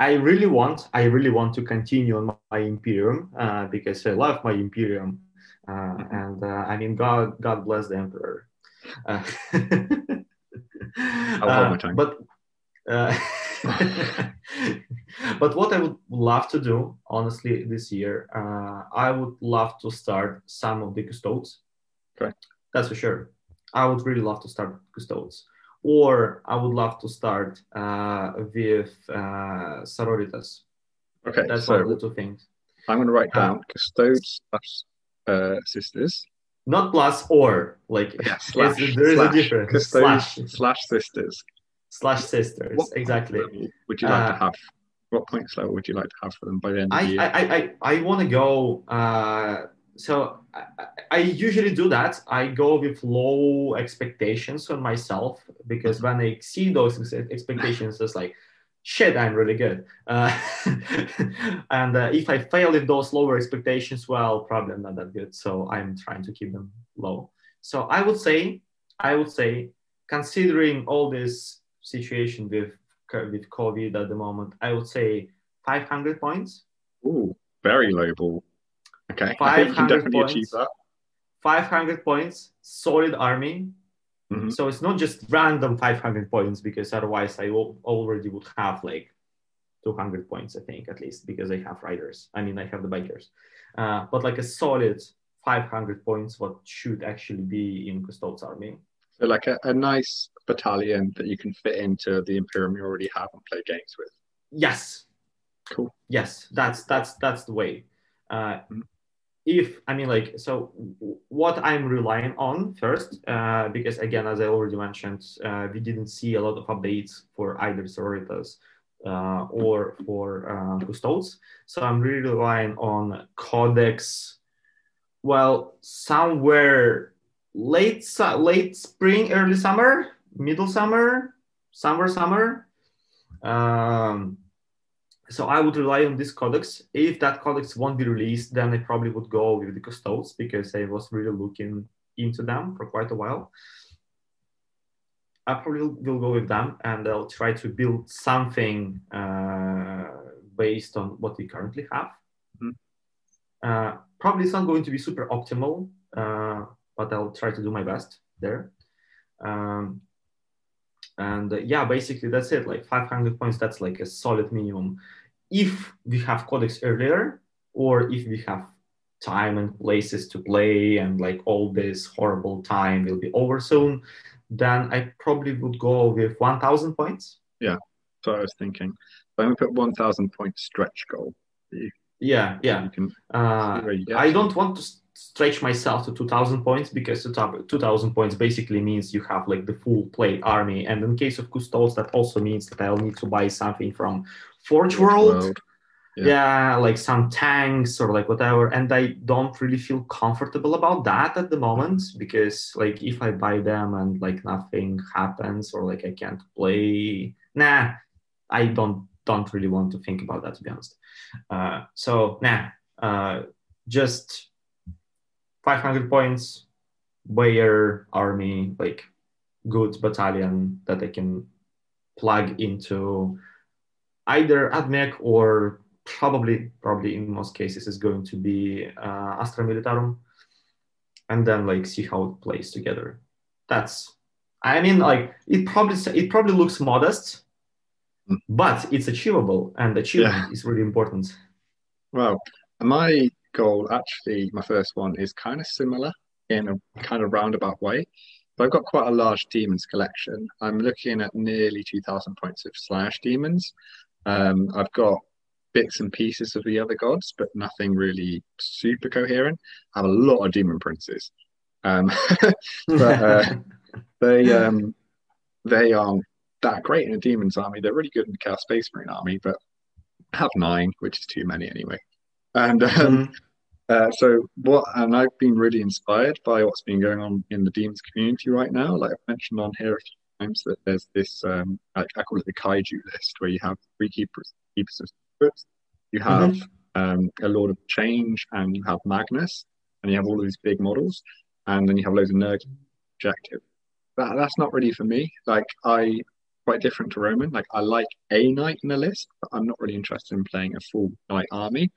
I really want, I really want to continue on my Imperium uh, because I love my Imperium, uh, mm-hmm. and uh, I mean, God, God bless the Emperor. Uh,
I'll hold my tongue.
But uh, but what I would love to do, honestly, this year, uh, I would love to start some of the custodes.
Okay.
That's for sure. I would really love to start custodes. Or I would love to start uh, with uh, sororitas.
Okay,
That's
so
one of the two things.
I'm going to write
Uh,
down custodes slash uh, sisters.
Not plus or like
Yeah, slash,
there is
slash,
a difference.
Custodes
Slash
slash sisters.
slash sisters.
What
exactly.
would you like
Uh,
to have? What points level would you like to have for them by the end of the
I,
year?
I, I, I, I want to go. So I, I- usually do that. I go with low expectations on myself because when I see those expectations, it's like, shit, I'm really good. Uh, and uh, if I fail in those lower expectations, well, probably I'm not that good. So I'm trying to keep them low. So I would say, I would say, considering all this situation with with COVID at the moment, I would say 500 points.
Ooh, very low ball. Okay, I think you can
500
definitely achieve
points.
that.
500 points, solid army.
Mhm.
So it's not just random 500 points because otherwise I al- already would have like 200 points, I think, at least, because I have riders. I mean, I have the bikers. Uh, but like a solid 500 points, what should actually be in Custodes army.
So like a, a nice battalion that you can fit into the Imperium you already have and play games with.
Yes.
Cool.
Yes, that's that's that's the way. Uh,
Mhm.
If I mean like so, what I'm relying on first, uh, because again, as I already mentioned, uh, we didn't see a lot of updates for either Sororitas uh, or for uh, Custodes. So I'm really relying on Codex. Well, somewhere late late spring, early summer, middle summer, summer, summer. Um, so I would rely on this codex. If that codex won't be released, then I probably would go with the custodes because I was really looking into them for quite a while. I probably will, go with them and I'll try to build something uh, based on what we currently have.
Mhm.
Uh, probably it's not going to be super optimal, uh, but I'll try to do my best there. Um, and uh, yeah, basically that's it. Like 500 points, that's like a solid minimum. If we have codex earlier, or if we have time and places to play, and like all this horrible time will be over soon, then I probably would go with 1,000 points. Yeah.
So I was thinking, I'm going to put 1,000 point stretch goal.
Yeah, yeah.
You can
Uh, I don't want to stretch myself to 2000 points because the top 2000 points basically means you have like the full play army. And in case of Custodes, that also means that I'll need to buy something from Forge World.
Yeah.
Yeah. like some tanks or like whatever. And I don't really feel comfortable about that at the moment because like if I buy them and like nothing happens or like I can't play, nah, I don't don't really want to think about that to be honest. Uh, so nah, uh, just 500 points, Bayer army, like good battalion that I can plug into either AdMech or probably, probably in most cases is going to be uh, Astra Militarum, and then like see how it plays together. That's, I mean, like it probably it probably looks modest,
Mm.
but it's achievable, and achievement
Yeah.
is really important.
Well, my goal, actually, my first one is kind of similar in a kind of roundabout way. But I've got quite a large demons collection. I'm looking at nearly 2,000 points of slash demons. Um, I've got bits and pieces of the other gods, but nothing really super coherent. I have a lot of demon princes. Um, But, uh, they um, they aren't that great in a demons army. They're really good in the Chaos Space Marine army, but have nine, which is too many anyway. And um,
Mhm.
uh, so what? And I've been really inspired by what's been going on in the demons community right now. Like I've mentioned on here a few times that there's this um, I, I call it the kaiju list, where you have three keepers, keepers of secrets, you have um, a Lord of Change, and you have Magnus, and you have all of these big models, and then you have loads of nerd objective. That that's not really for me. Like I quite different to Roman. Like I like a knight in a list, but I'm not really interested in playing a full knight army.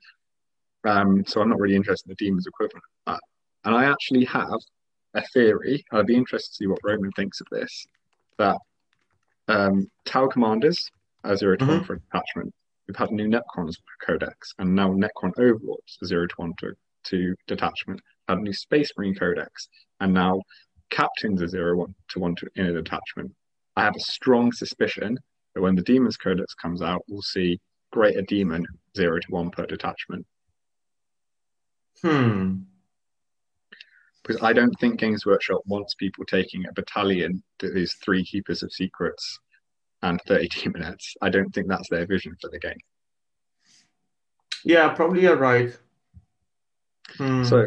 Um, so I'm not really interested in the demons equivalent of that. And I actually have a theory. I'd be interested to see what Roman thinks of this. That um, Tau Commanders, a 0 to 1
Mhm.
for attachment. We've had new Necrons Codex, and now Necron Overlords, 0 to 1 to, to detachment. Had a new Space Marine Codex, and now Captains are 0 1 to 1 to, in a detachment. I have a strong suspicion that when the Demons Codex comes out, we'll see Greater Demon 0 to 1 per detachment.
Hmm.
Because I don't think Games Workshop wants people taking a battalion that is three Keepers of Secrets and 30 Demonettes. I don't think that's their vision for the game.
Yeah, probably you're right. Hmm.
So,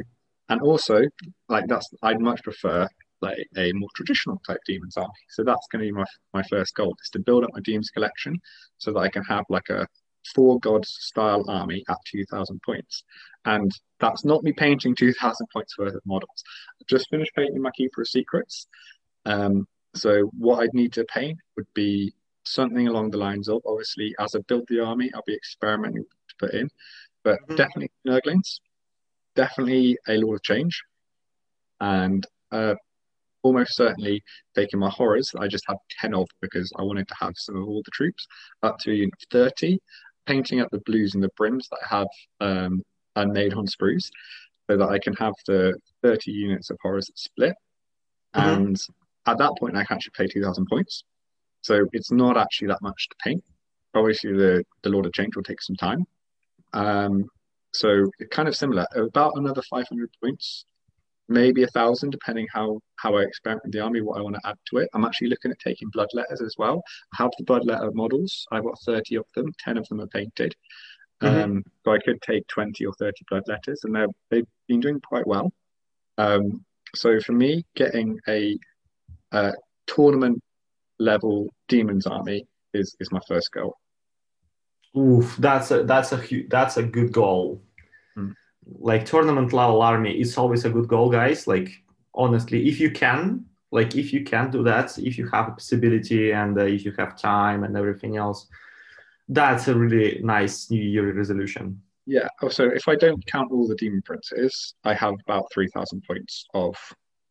and also, like that's I'd much prefer like a more traditional type demons army. So that's going to be my my first goal is to build up my demons collection so that I can have like a four gods style army at two thousand points. And that's not me painting two thousand points worth of models. I've just finished painting my Keeper of Secrets. Um, so what I'd need to paint would be something along the lines of obviously as I build the army, I'll be experimenting to put in, but
Mhm.
definitely Nurglings, definitely a Lord of Change, and uh, almost certainly taking my horrors. I just had 10 of because I wanted to have some of all the troops up to unit of 30, painting up the blues and the brims that I have um, and made on sprues so that I can have the 30 units of horrors split.
Mhm.
And at that point, I can actually pay 2,000 points. So it's not actually that much to paint. Obviously, the, the Lord of Change will take some time. Um, so kind of similar, about another 500 points, maybe a thousand, depending how how I experiment with the army, what I want to add to it. I'm actually looking at taking blood letters as well. I have the blood letter models. I've got 30 of them. 10 of them are painted.
Mhm.
Um, so I could take 20 or 30 blood letters, and they're, they've been doing quite well. Um, so for me, getting a, a tournament level demons army is is my first goal.
Oof, that's a that's a hu- that's a good goal. Like tournament level army is always a good goal, guys. Like honestly, if you can, like if you can do that, if you have a possibility and uh, if you have time and everything else, that's a really nice New Year resolution.
Yeah. Also, if I don't count all the demon princes, I have about 3,000 points of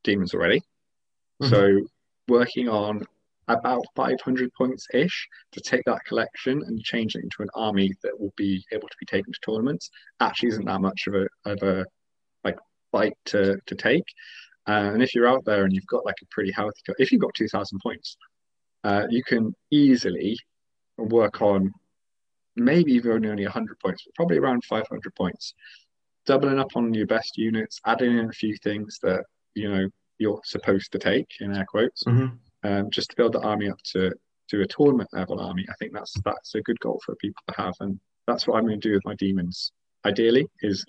demons already.
Mhm.
So working on about 500 points ish to take that collection and change it into an army that will be able to be taken to tournaments actually isn't that much of a of a like fight to to take. Uh, and if you're out there and you've got like a pretty healthy, if you've got 2,000 points, uh, you can easily work on maybe even only only 100 points, but probably around 500 points, doubling up on your best units, adding in a few things that you know you're supposed to take in air quotes,
Mhm.
Um, just to build the army up to to a tournament level army. I think that's that's a good goal for people to have, and that's what I'm going to do with my demons. Ideally, is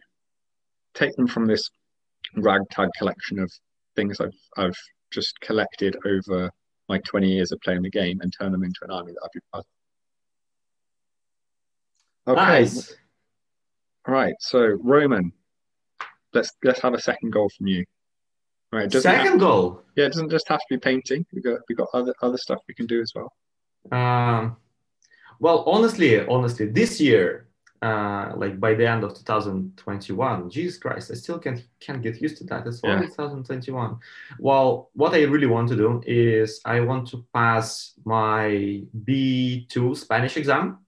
take them from this ragtag collection of things I've I've just collected over my 20 years of playing the game and turn them into an army that I'd be proud of. Okay,
Nice.
all right. So Roman, let's let's have a second goal from you. Right, doesn't have-
Second goal.
yeah, it doesn't just have to be painting. We got we got other other stuff we can do as well.
Um, well, honestly, honestly, this year, uh, like by the end of 2021, Jesus Christ, I still can't can't get used to that. It's already
Yeah.
2021. Well, what I really want to do is I want to pass my B2 Spanish exam.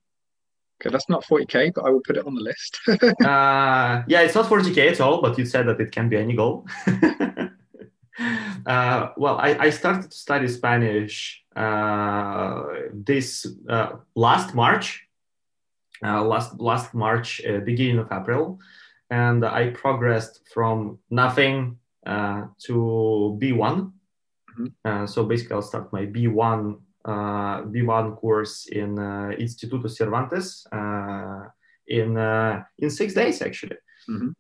Okay, that's not 40k, but I will put it on the list.
Uh, yeah, it's not 40k at all, but you said that it can be any goal. uh, well, I, I started to study Spanish uh, this uh, last March, uh, last last March, uh, beginning of April, and I progressed from nothing uh, to B1.
Mhm.
Uh, so basically, I'll start my B1 uh, B1 course in uh, Instituto Cervantes uh, in uh, in six days actually.
Mhm.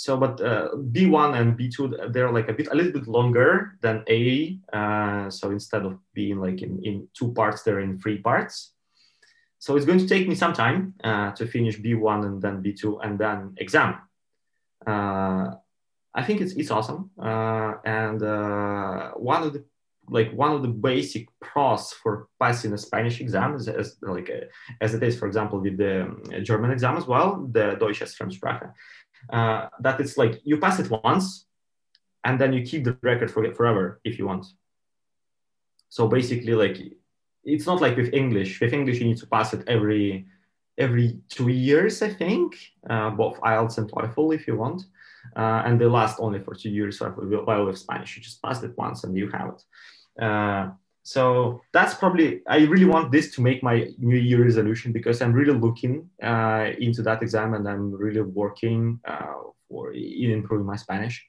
So, but uh, B1 and B2 they're like a bit a little bit longer than A. Uh, so instead of being like in, in two parts, they're in three parts. So it's going to take me some time uh, to finish B1 and then B2 and then exam. Uh, I think it's it's awesome. Uh, and uh, one of the like one of the basic pros for passing a Spanish exam is like uh, as it is, for example, with the um, German exam as well, the Deutsche Fremdsprache, uh, that it's like you pass it once, and then you keep the record for forever if you want. So basically, like it's not like with English. With English, you need to pass it every every two years, I think, uh, both IELTS and TOEFL if you want. Uh, and they last only for two years. While with Spanish, you just pass it once and you have it. Uh, so that's probably I really want this to make my New Year resolution because I'm really looking uh, into that exam and I'm really working uh, for in improving my Spanish.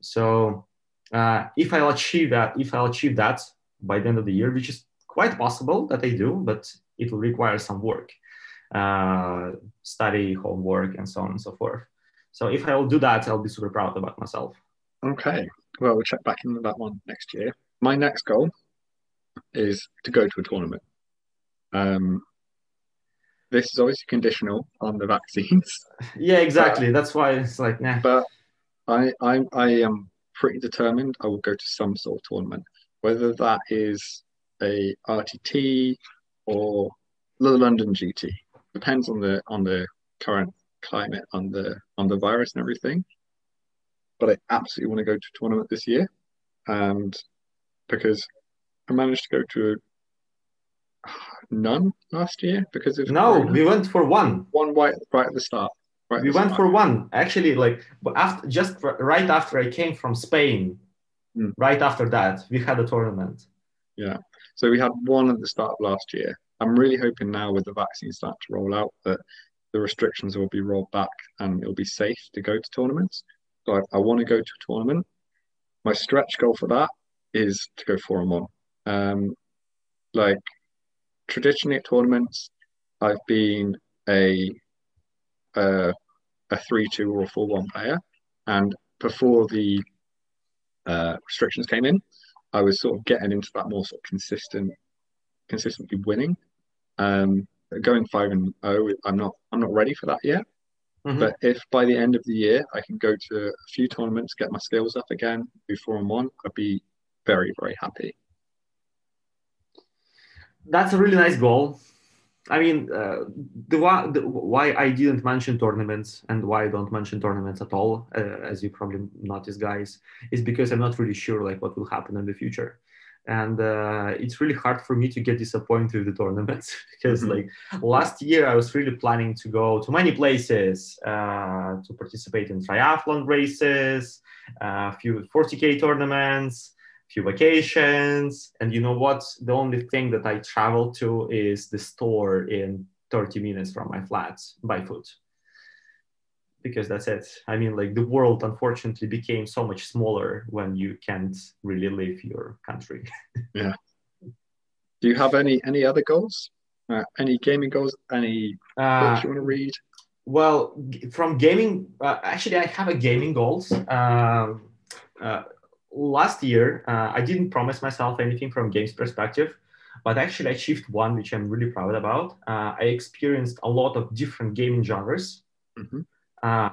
So uh, if I'll achieve that, if I'll achieve that by the end of the year, which is quite possible that I do, but it will require some work, uh, study, homework, and so on and so forth. So if I will do that, I'll be super proud about myself.
Okay. Well, we'll check back into that one next year. My next goal is to go to a tournament. Um, this is obviously conditional on the vaccines.
Yeah, exactly. But, That's why it's like, nah.
But I, I, I am pretty determined. I will go to some sort of tournament, whether that is a RTT or the London GT. Depends on the on the current climate, on the on the virus and everything. But I absolutely want to go to a tournament this year, and because I managed to go to none last year because of
no, corona. we went for one.
One right right at the start.
Right we went start. for one actually, like after just right after I came from Spain, mm. right after that we had a tournament.
Yeah, so we had one at the start of last year. I'm really hoping now with the vaccine start to roll out that the restrictions will be rolled back and it'll be safe to go to tournaments. So I, I want to go to a tournament. My stretch goal for that is to go four and one. Um, like traditionally at tournaments, I've been a a, a three two or a four one player, and before the uh, restrictions came in, I was sort of getting into that more sort of consistent, consistently winning. Um, going five and zero, oh, I'm not I'm not ready for that yet. Mm-hmm. But if by the end of the year I can go to a few tournaments, get my skills up again, be four and one, I'd be very very happy.
That's a really nice goal. I mean, uh, the, why, the, why I didn't mention tournaments and why I don't mention tournaments at all, uh, as you probably noticed, guys, is because I'm not really sure like what will happen in the future, and uh, it's really hard for me to get disappointed with the tournaments because mm-hmm. like last year I was really planning to go to many places uh, to participate in triathlon races, uh, a few 40k tournaments few vacations. And you know what? The only thing that I travel to is the store in 30 minutes from my flat by foot. Because that's it. I mean, like the world unfortunately became so much smaller when you can't really leave your country.
yeah. Do you have any any other goals? Uh, any gaming goals? Any uh, books you want to read?
Well, from gaming, uh, actually, I have a gaming goals. Um, uh, last year, uh, I didn't promise myself anything from games perspective, but actually I achieved one, which I'm really proud about. Uh, I experienced a lot of different gaming genres, mm-hmm. uh,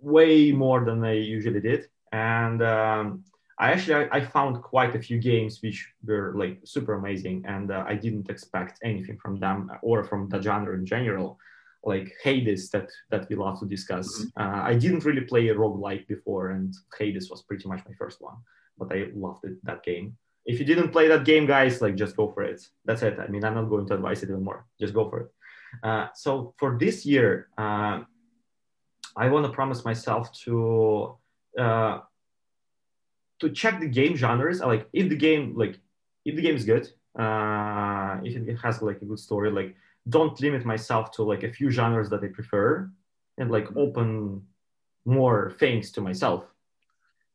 way more than I usually did. And um, I actually I, I, found quite a few games which were like super amazing, and uh, I didn't expect anything from them or from the genre in general like Hades that that we love to discuss. Mm-hmm. Uh, I didn't really play a roguelike before, and Hades was pretty much my first one, but I loved it, that game. If you didn't play that game, guys, like just go for it. That's it. I mean, I'm not going to advise it anymore. Just go for it. Uh, so for this year, uh, I want to promise myself to uh, to check the game genres. Like if the game like if the game is good, uh, if it has like a good story, like don't limit myself to like a few genres that I prefer and like open more things to myself.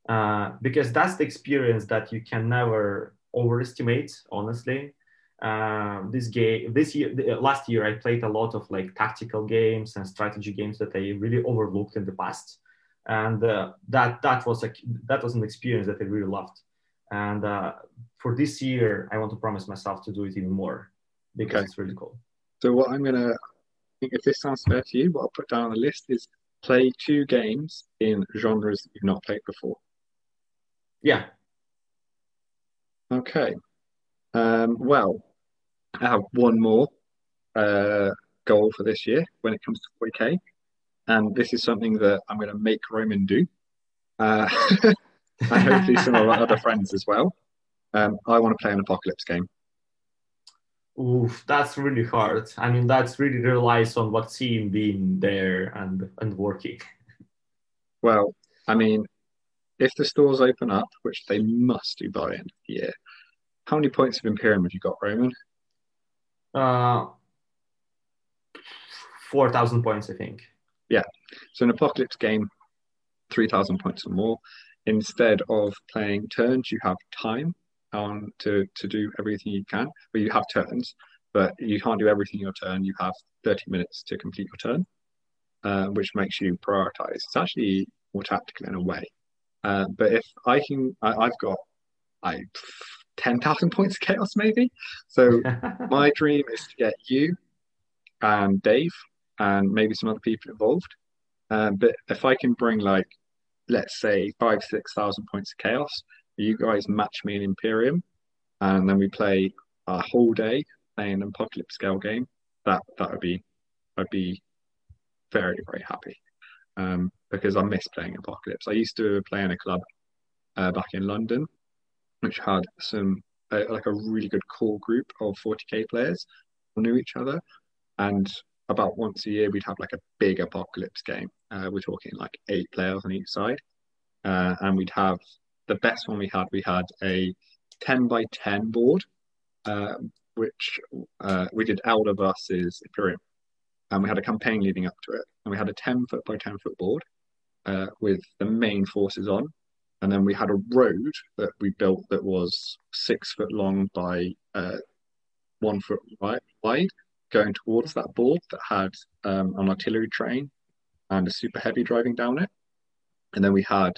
Uh, because that's the experience that you can never overestimate, honestly. Uh, this game, this year, uh, last year, I played a lot of like tactical games and strategy games that I really overlooked in the past, and uh, that that was a that was an experience that I really loved. And uh, for this year, I want to promise myself to do it even more because okay. it's really cool.
So what I'm gonna, if this sounds fair to you, what I'll put down on the list is play two games in genres you've not played before.
Yeah.
Okay. Um, well, I have one more uh, goal for this year when it comes to 40k, and this is something that I'm going to make Roman do, uh, and hopefully some of our other friends as well. Um, I want to play an apocalypse game.
Oof, that's really hard. I mean, that's really relies on vaccine being there and and working.
Well, I mean, if the stores open up, which they must do by the end of the year, how many points of Imperium have you got, Roman?
Uh, four thousand points, I think.
Yeah. So an apocalypse game, three thousand points or more. Instead of playing turns, you have time um, to to do everything you can. But you have turns, but you can't do everything your turn. You have thirty minutes to complete your turn, uh, which makes you prioritize. It's actually more tactical in a way. Uh, but if I can, I, have got I ten thousand points of chaos maybe. So my dream is to get you and Dave and maybe some other people involved. Um, but if I can bring like, let's say five six thousand points of chaos, you guys match me in Imperium, and then we play a whole day playing an apocalypse scale game. That that would be, I'd be very very happy, um, because I miss playing apocalypse. I used to play in a club uh, back in London, which had some uh, like a really good core group of 40k players who knew each other, and about once a year we'd have like a big apocalypse game. Uh, we're talking like eight players on each side, uh, and we'd have the best one we had. We had a ten by ten board, uh, which uh, we did Eldar versus Imperium, and we had a campaign leading up to it, and we had a ten foot by ten foot board uh, with the main forces on, and then we had a road that we built that was six foot long by uh, one foot wide going towards that board that had um, an artillery train and a super heavy driving down it. And then we had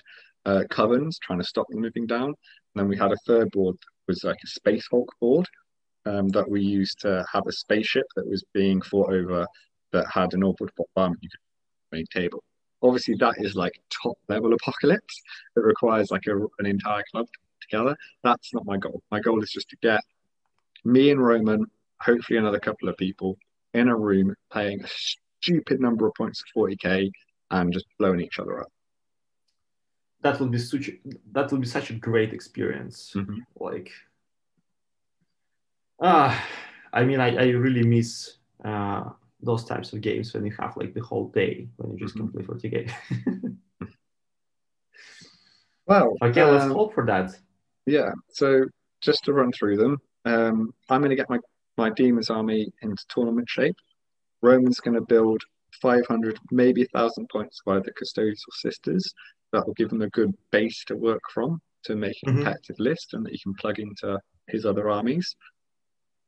uh, covens trying to stop them moving down. And then we had a third board that was like a Space Hulk board um, that we used to have a spaceship that was being fought over that had an orbital bombardment you could make table. Obviously, that is like top level apocalypse. It requires like a, an entire club together. That's not my goal. My goal is just to get me and Roman hopefully another couple of people in a room playing a stupid number of points of 40k and just blowing each other up.
That will be such that will be such a great experience.
Mm-hmm.
Like ah uh, I mean I, I really miss uh, those types of games when you have like the whole day when you just mm-hmm. can play 40k.
well
okay, um, let's hope for that.
Yeah. So just to run through them, um, I'm going to get my my Demons army into tournament shape. Roman's going to build 500, maybe 1,000 points by the custodial sisters. That will give them a good base to work from to make an mm-hmm. list and that you can plug into his other armies.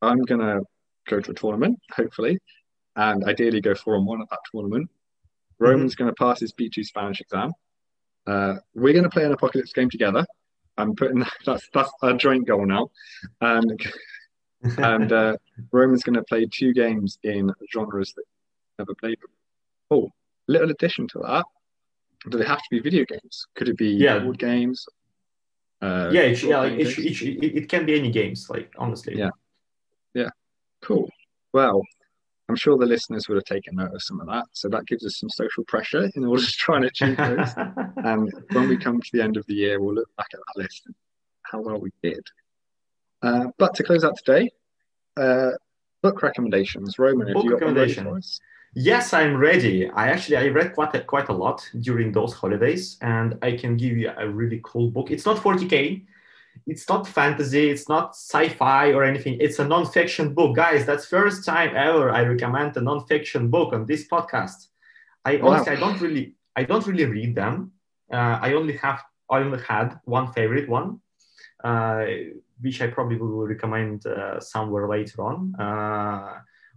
I'm going to go to a tournament, hopefully, and ideally go 4 on 1 at that tournament. Mm-hmm. Roman's going to pass his B2 Spanish exam. Uh, we're going to play an apocalypse game together. I'm putting that's that's a joint goal now, and and uh, Roman's going to play two games in genres that never played. Oh, little addition to that. Do they have to be video games? Could it be
yeah.
board games?
Uh, yeah, it, yeah, like it, it, it, can be any games. Like honestly.
Yeah, yeah, cool. Well, I'm sure the listeners would have taken note of some of that. So that gives us some social pressure in order to try and achieve those. and when we come to the end of the year, we'll look back at that list and how well we did. Uh, but to close out today, uh, book recommendations. Roman, book recommendations.
Yes, I'm ready. I actually I read quite a, quite a lot during those holidays, and I can give you a really cool book. It's not 40k, it's not fantasy, it's not sci-fi or anything. It's a non-fiction book, guys. That's first time ever I recommend a non-fiction book on this podcast. I wow. honestly I don't really I don't really read them. Uh, I only have I only had one favorite one, uh, which I probably will recommend uh, somewhere later on.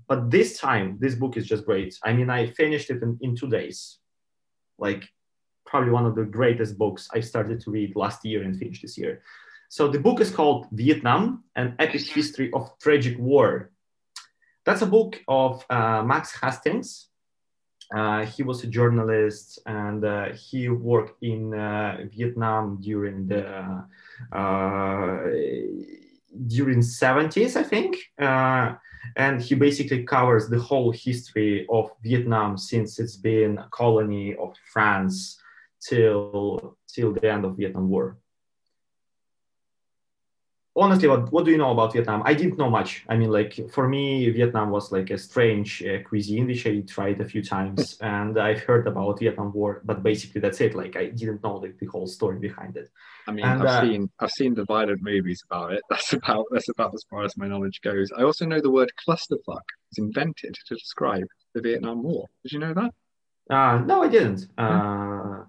But this time, this book is just great. I mean, I finished it in, in two days. Like, probably one of the greatest books I started to read last year and finished this year. So the book is called Vietnam: An Epic History of Tragic War. That's a book of uh, Max Hastings. Uh, he was a journalist and uh, he worked in uh, Vietnam during the uh, during 70s, I think. Uh, and he basically covers the whole history of Vietnam since it's been a colony of France till till the end of Vietnam War. Honestly, what, what do you know about Vietnam? I didn't know much. I mean, like for me, Vietnam was like a strange uh, cuisine which I tried a few times, and I've heard about Vietnam War, but basically that's it. Like I didn't know like the whole story behind it.
I mean,
And,
I've
uh,
seen I've seen the violent movies about it. That's about that's about as far as my knowledge goes. I also know the word clusterfuck was invented to describe the Vietnam War. Did you know that?
Uh, no, I didn't. Uh,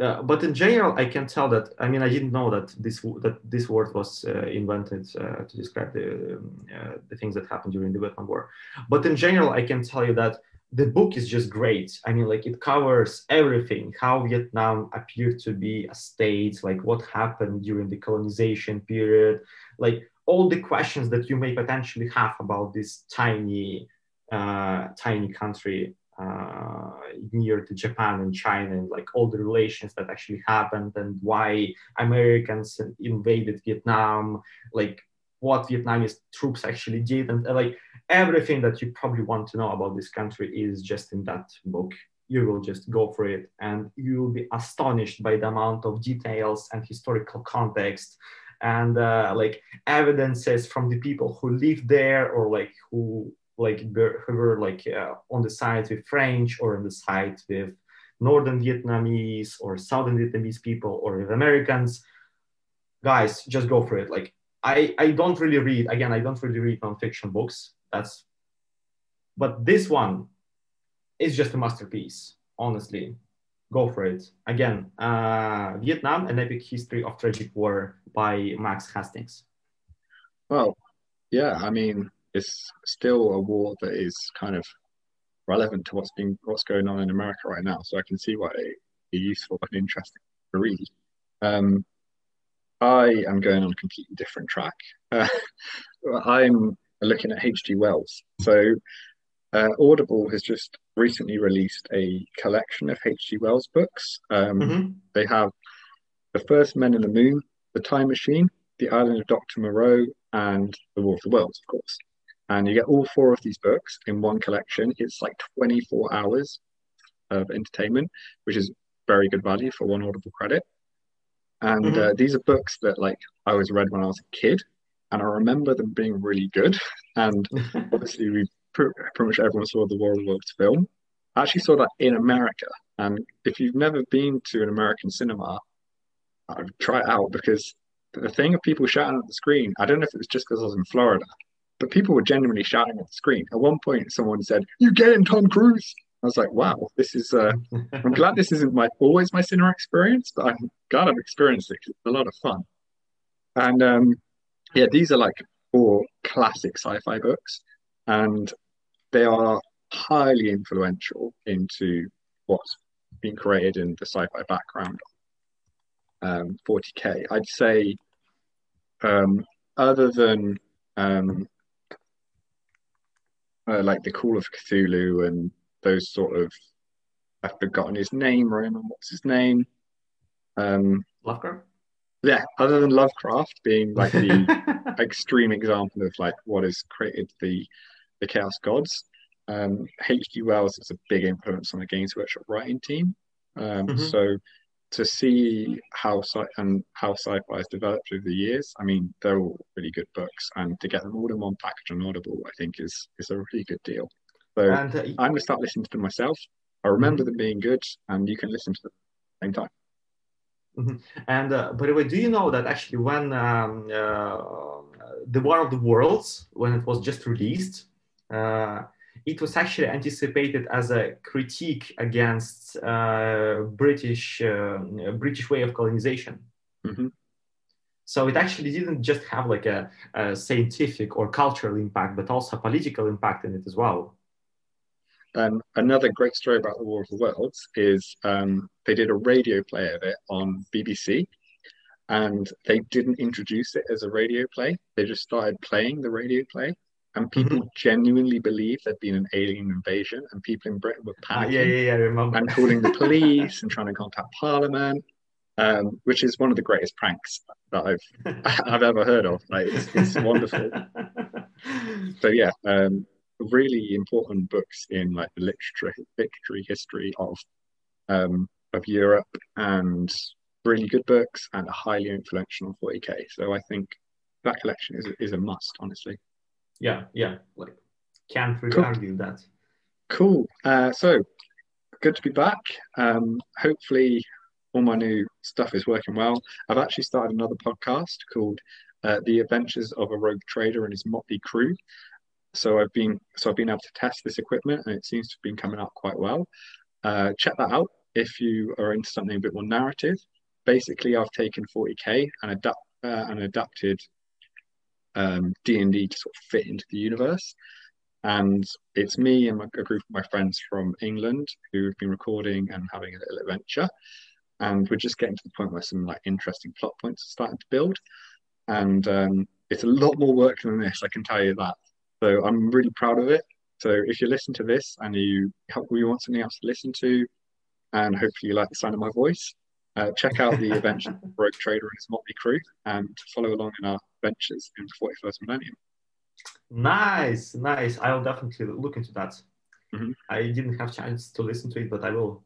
uh, but in general, I can tell that. I mean, I didn't know that this that this word was uh, invented uh, to describe the um, uh, the things that happened during the Vietnam War. But in general, I can tell you that the book is just great. I mean, like it covers everything: how Vietnam appeared to be a state, like what happened during the colonization period, like all the questions that you may potentially have about this tiny, uh, tiny country uh, near to Japan and China, and like all the relations that actually happened, and why Americans invaded Vietnam, like what Vietnamese troops actually did, and uh, like everything that you probably want to know about this country is just in that book. You will just go for it, and you will be astonished by the amount of details and historical context and uh, like evidences from the people who lived there or like who like who were like uh, on the side with French or on the side with Northern Vietnamese or Southern Vietnamese people or with Americans. Guys, just go for it. Like I, I don't really read again. I don't really read nonfiction books. That's, but this one is just a masterpiece. Honestly, go for it. Again, uh, Vietnam: An Epic History of Tragic War by Max Hastings.
Well, yeah. I mean, it's still a war that is kind of relevant to what's being what's going on in America right now. So I can see why it'd be useful and interesting to read. Um, I am going on a completely different track. Uh, I'm looking at H.G. Wells. So uh, Audible has just recently released a collection of H.G. Wells books. Um,
Mhm.
They have The First Men in the Moon, The Time Machine, The Island of Dr. Moreau, and The War of the Worlds, of course. And you get all four of these books in one collection. It's like 24 hours of entertainment, which is very good value for one Audible credit. And
Mhm.
uh, these are books that like I was read when I was a kid, and I remember them being really good. And obviously, we pretty, pretty much everyone saw the War of the Worlds film. I actually saw that in America, and if you've never been to an American cinema, I'd try it out because the thing of people shouting at the screen, I don't know if it was just because I was in Florida, but people were genuinely shouting at the screen. At one point, someone said, "You getting Tom Cruise?" I was like, "Wow, this is." Uh, I'm glad this isn't my always my cinema experience, but I'm glad I've experienced it. it's a lot of fun. And um, yeah, these are like four classic sci-fi books, and they are highly influential into what's been created in the sci-fi background. Um, 40k, I'd say, um, other than um, uh, like the Call of Cthulhu and those sort of, I've forgotten his name, Roman. What's his name? Um,
Lovecraft.
yeah, other than Lovecraft being like the extreme example of like what has created the the Chaos Gods. Um, H.G. Wells is a big influence on the Games Workshop writing team. Um,
Mhm.
So to see how sci and how sci-fi has developed over the years, I mean, they're all really good books, and to get them all in one package on Audible, I think is is a really good deal. So
and uh,
I'm gonna start listening to them myself. I remember them being good, and you can listen to them at the same time.
And uh, by the way, do you know that actually when um, uh, the War of the Worlds, when it was just released, uh, it was actually anticipated as a critique against uh, British uh, British way of colonization.
Mhm.
So it actually didn't just have like a, a scientific or cultural impact, but also a political impact in it as well.
Um, another great story about the War of the Worlds is um, they did a radio play of it on BBC, and they didn't introduce it as a radio play. They just started playing the radio play, and people genuinely believed there'd been an alien invasion, and people in Britain were
Ah,
panicking
yeah, yeah, yeah, I remember.
and calling the police and trying to contact Parliament, um, which is one of the greatest pranks that I've I've ever heard of. Like it's, it's wonderful. So yeah, um, really important books in like the literature literary history of um, of Europe and really good books and a highly influential on 40k. So I think that collection is is a must, honestly.
Yeah, yeah, like can't really
Cool.
argue that.
Cool. Uh, so good to be back. Um, hopefully, all my new stuff is working well. I've actually started another podcast called uh, "The Adventures of a Rogue Trader and His Motley Crew." So I've been so I've been able to test this equipment, and it seems to have been coming out quite well. Uh, check that out if you are into something a bit more narrative. Basically, I've taken 40k and adapt uh, and adapted um, D&D to sort of fit into the universe. And it's me and my, a group of my friends from England who've been recording and having a little adventure. And we're just getting to the point where some like interesting plot points are starting to build. And um, it's a lot more work than this, I can tell you that. So I'm really proud of it. So if you listen to this and you you want something else to listen to, and hopefully you like the sound of my voice, uh, check out the Adventures of Rogue Trader and his Motley Crew and to follow along in our adventures in the 41st millennium.
Nice, nice. I'll definitely look into that.
Mhm.
I didn't have chance to listen to it, but I will.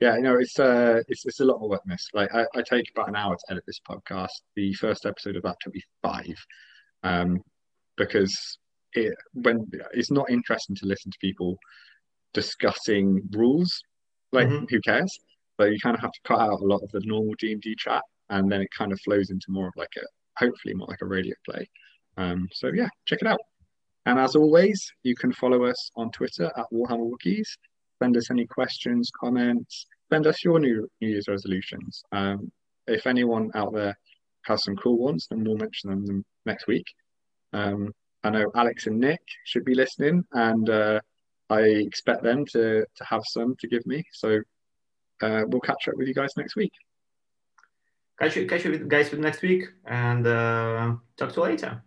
Yeah, you know, it's uh, it's it's a lot of work than this. Like I, I take about an hour to edit this podcast. The first episode of that took me five, um, because it when it's not interesting to listen to people discussing rules. Like
Mhm.
who cares? But you kind of have to cut out a lot of the normal D and D chat, and then it kind of flows into more of like a hopefully more like a radio play. Um, so yeah, check it out. And as always, you can follow us on Twitter at Warhammer Wookiees. Send us any questions, comments. Send us your new New Year's resolutions. Um, if anyone out there has some cool ones, then we'll mention them next week. Um, I know Alex and Nick should be listening, and uh, I expect them to to have some to give me. So uh, we'll catch up with you guys next week.
Catch you, catch you guys next week, and uh, talk to you later.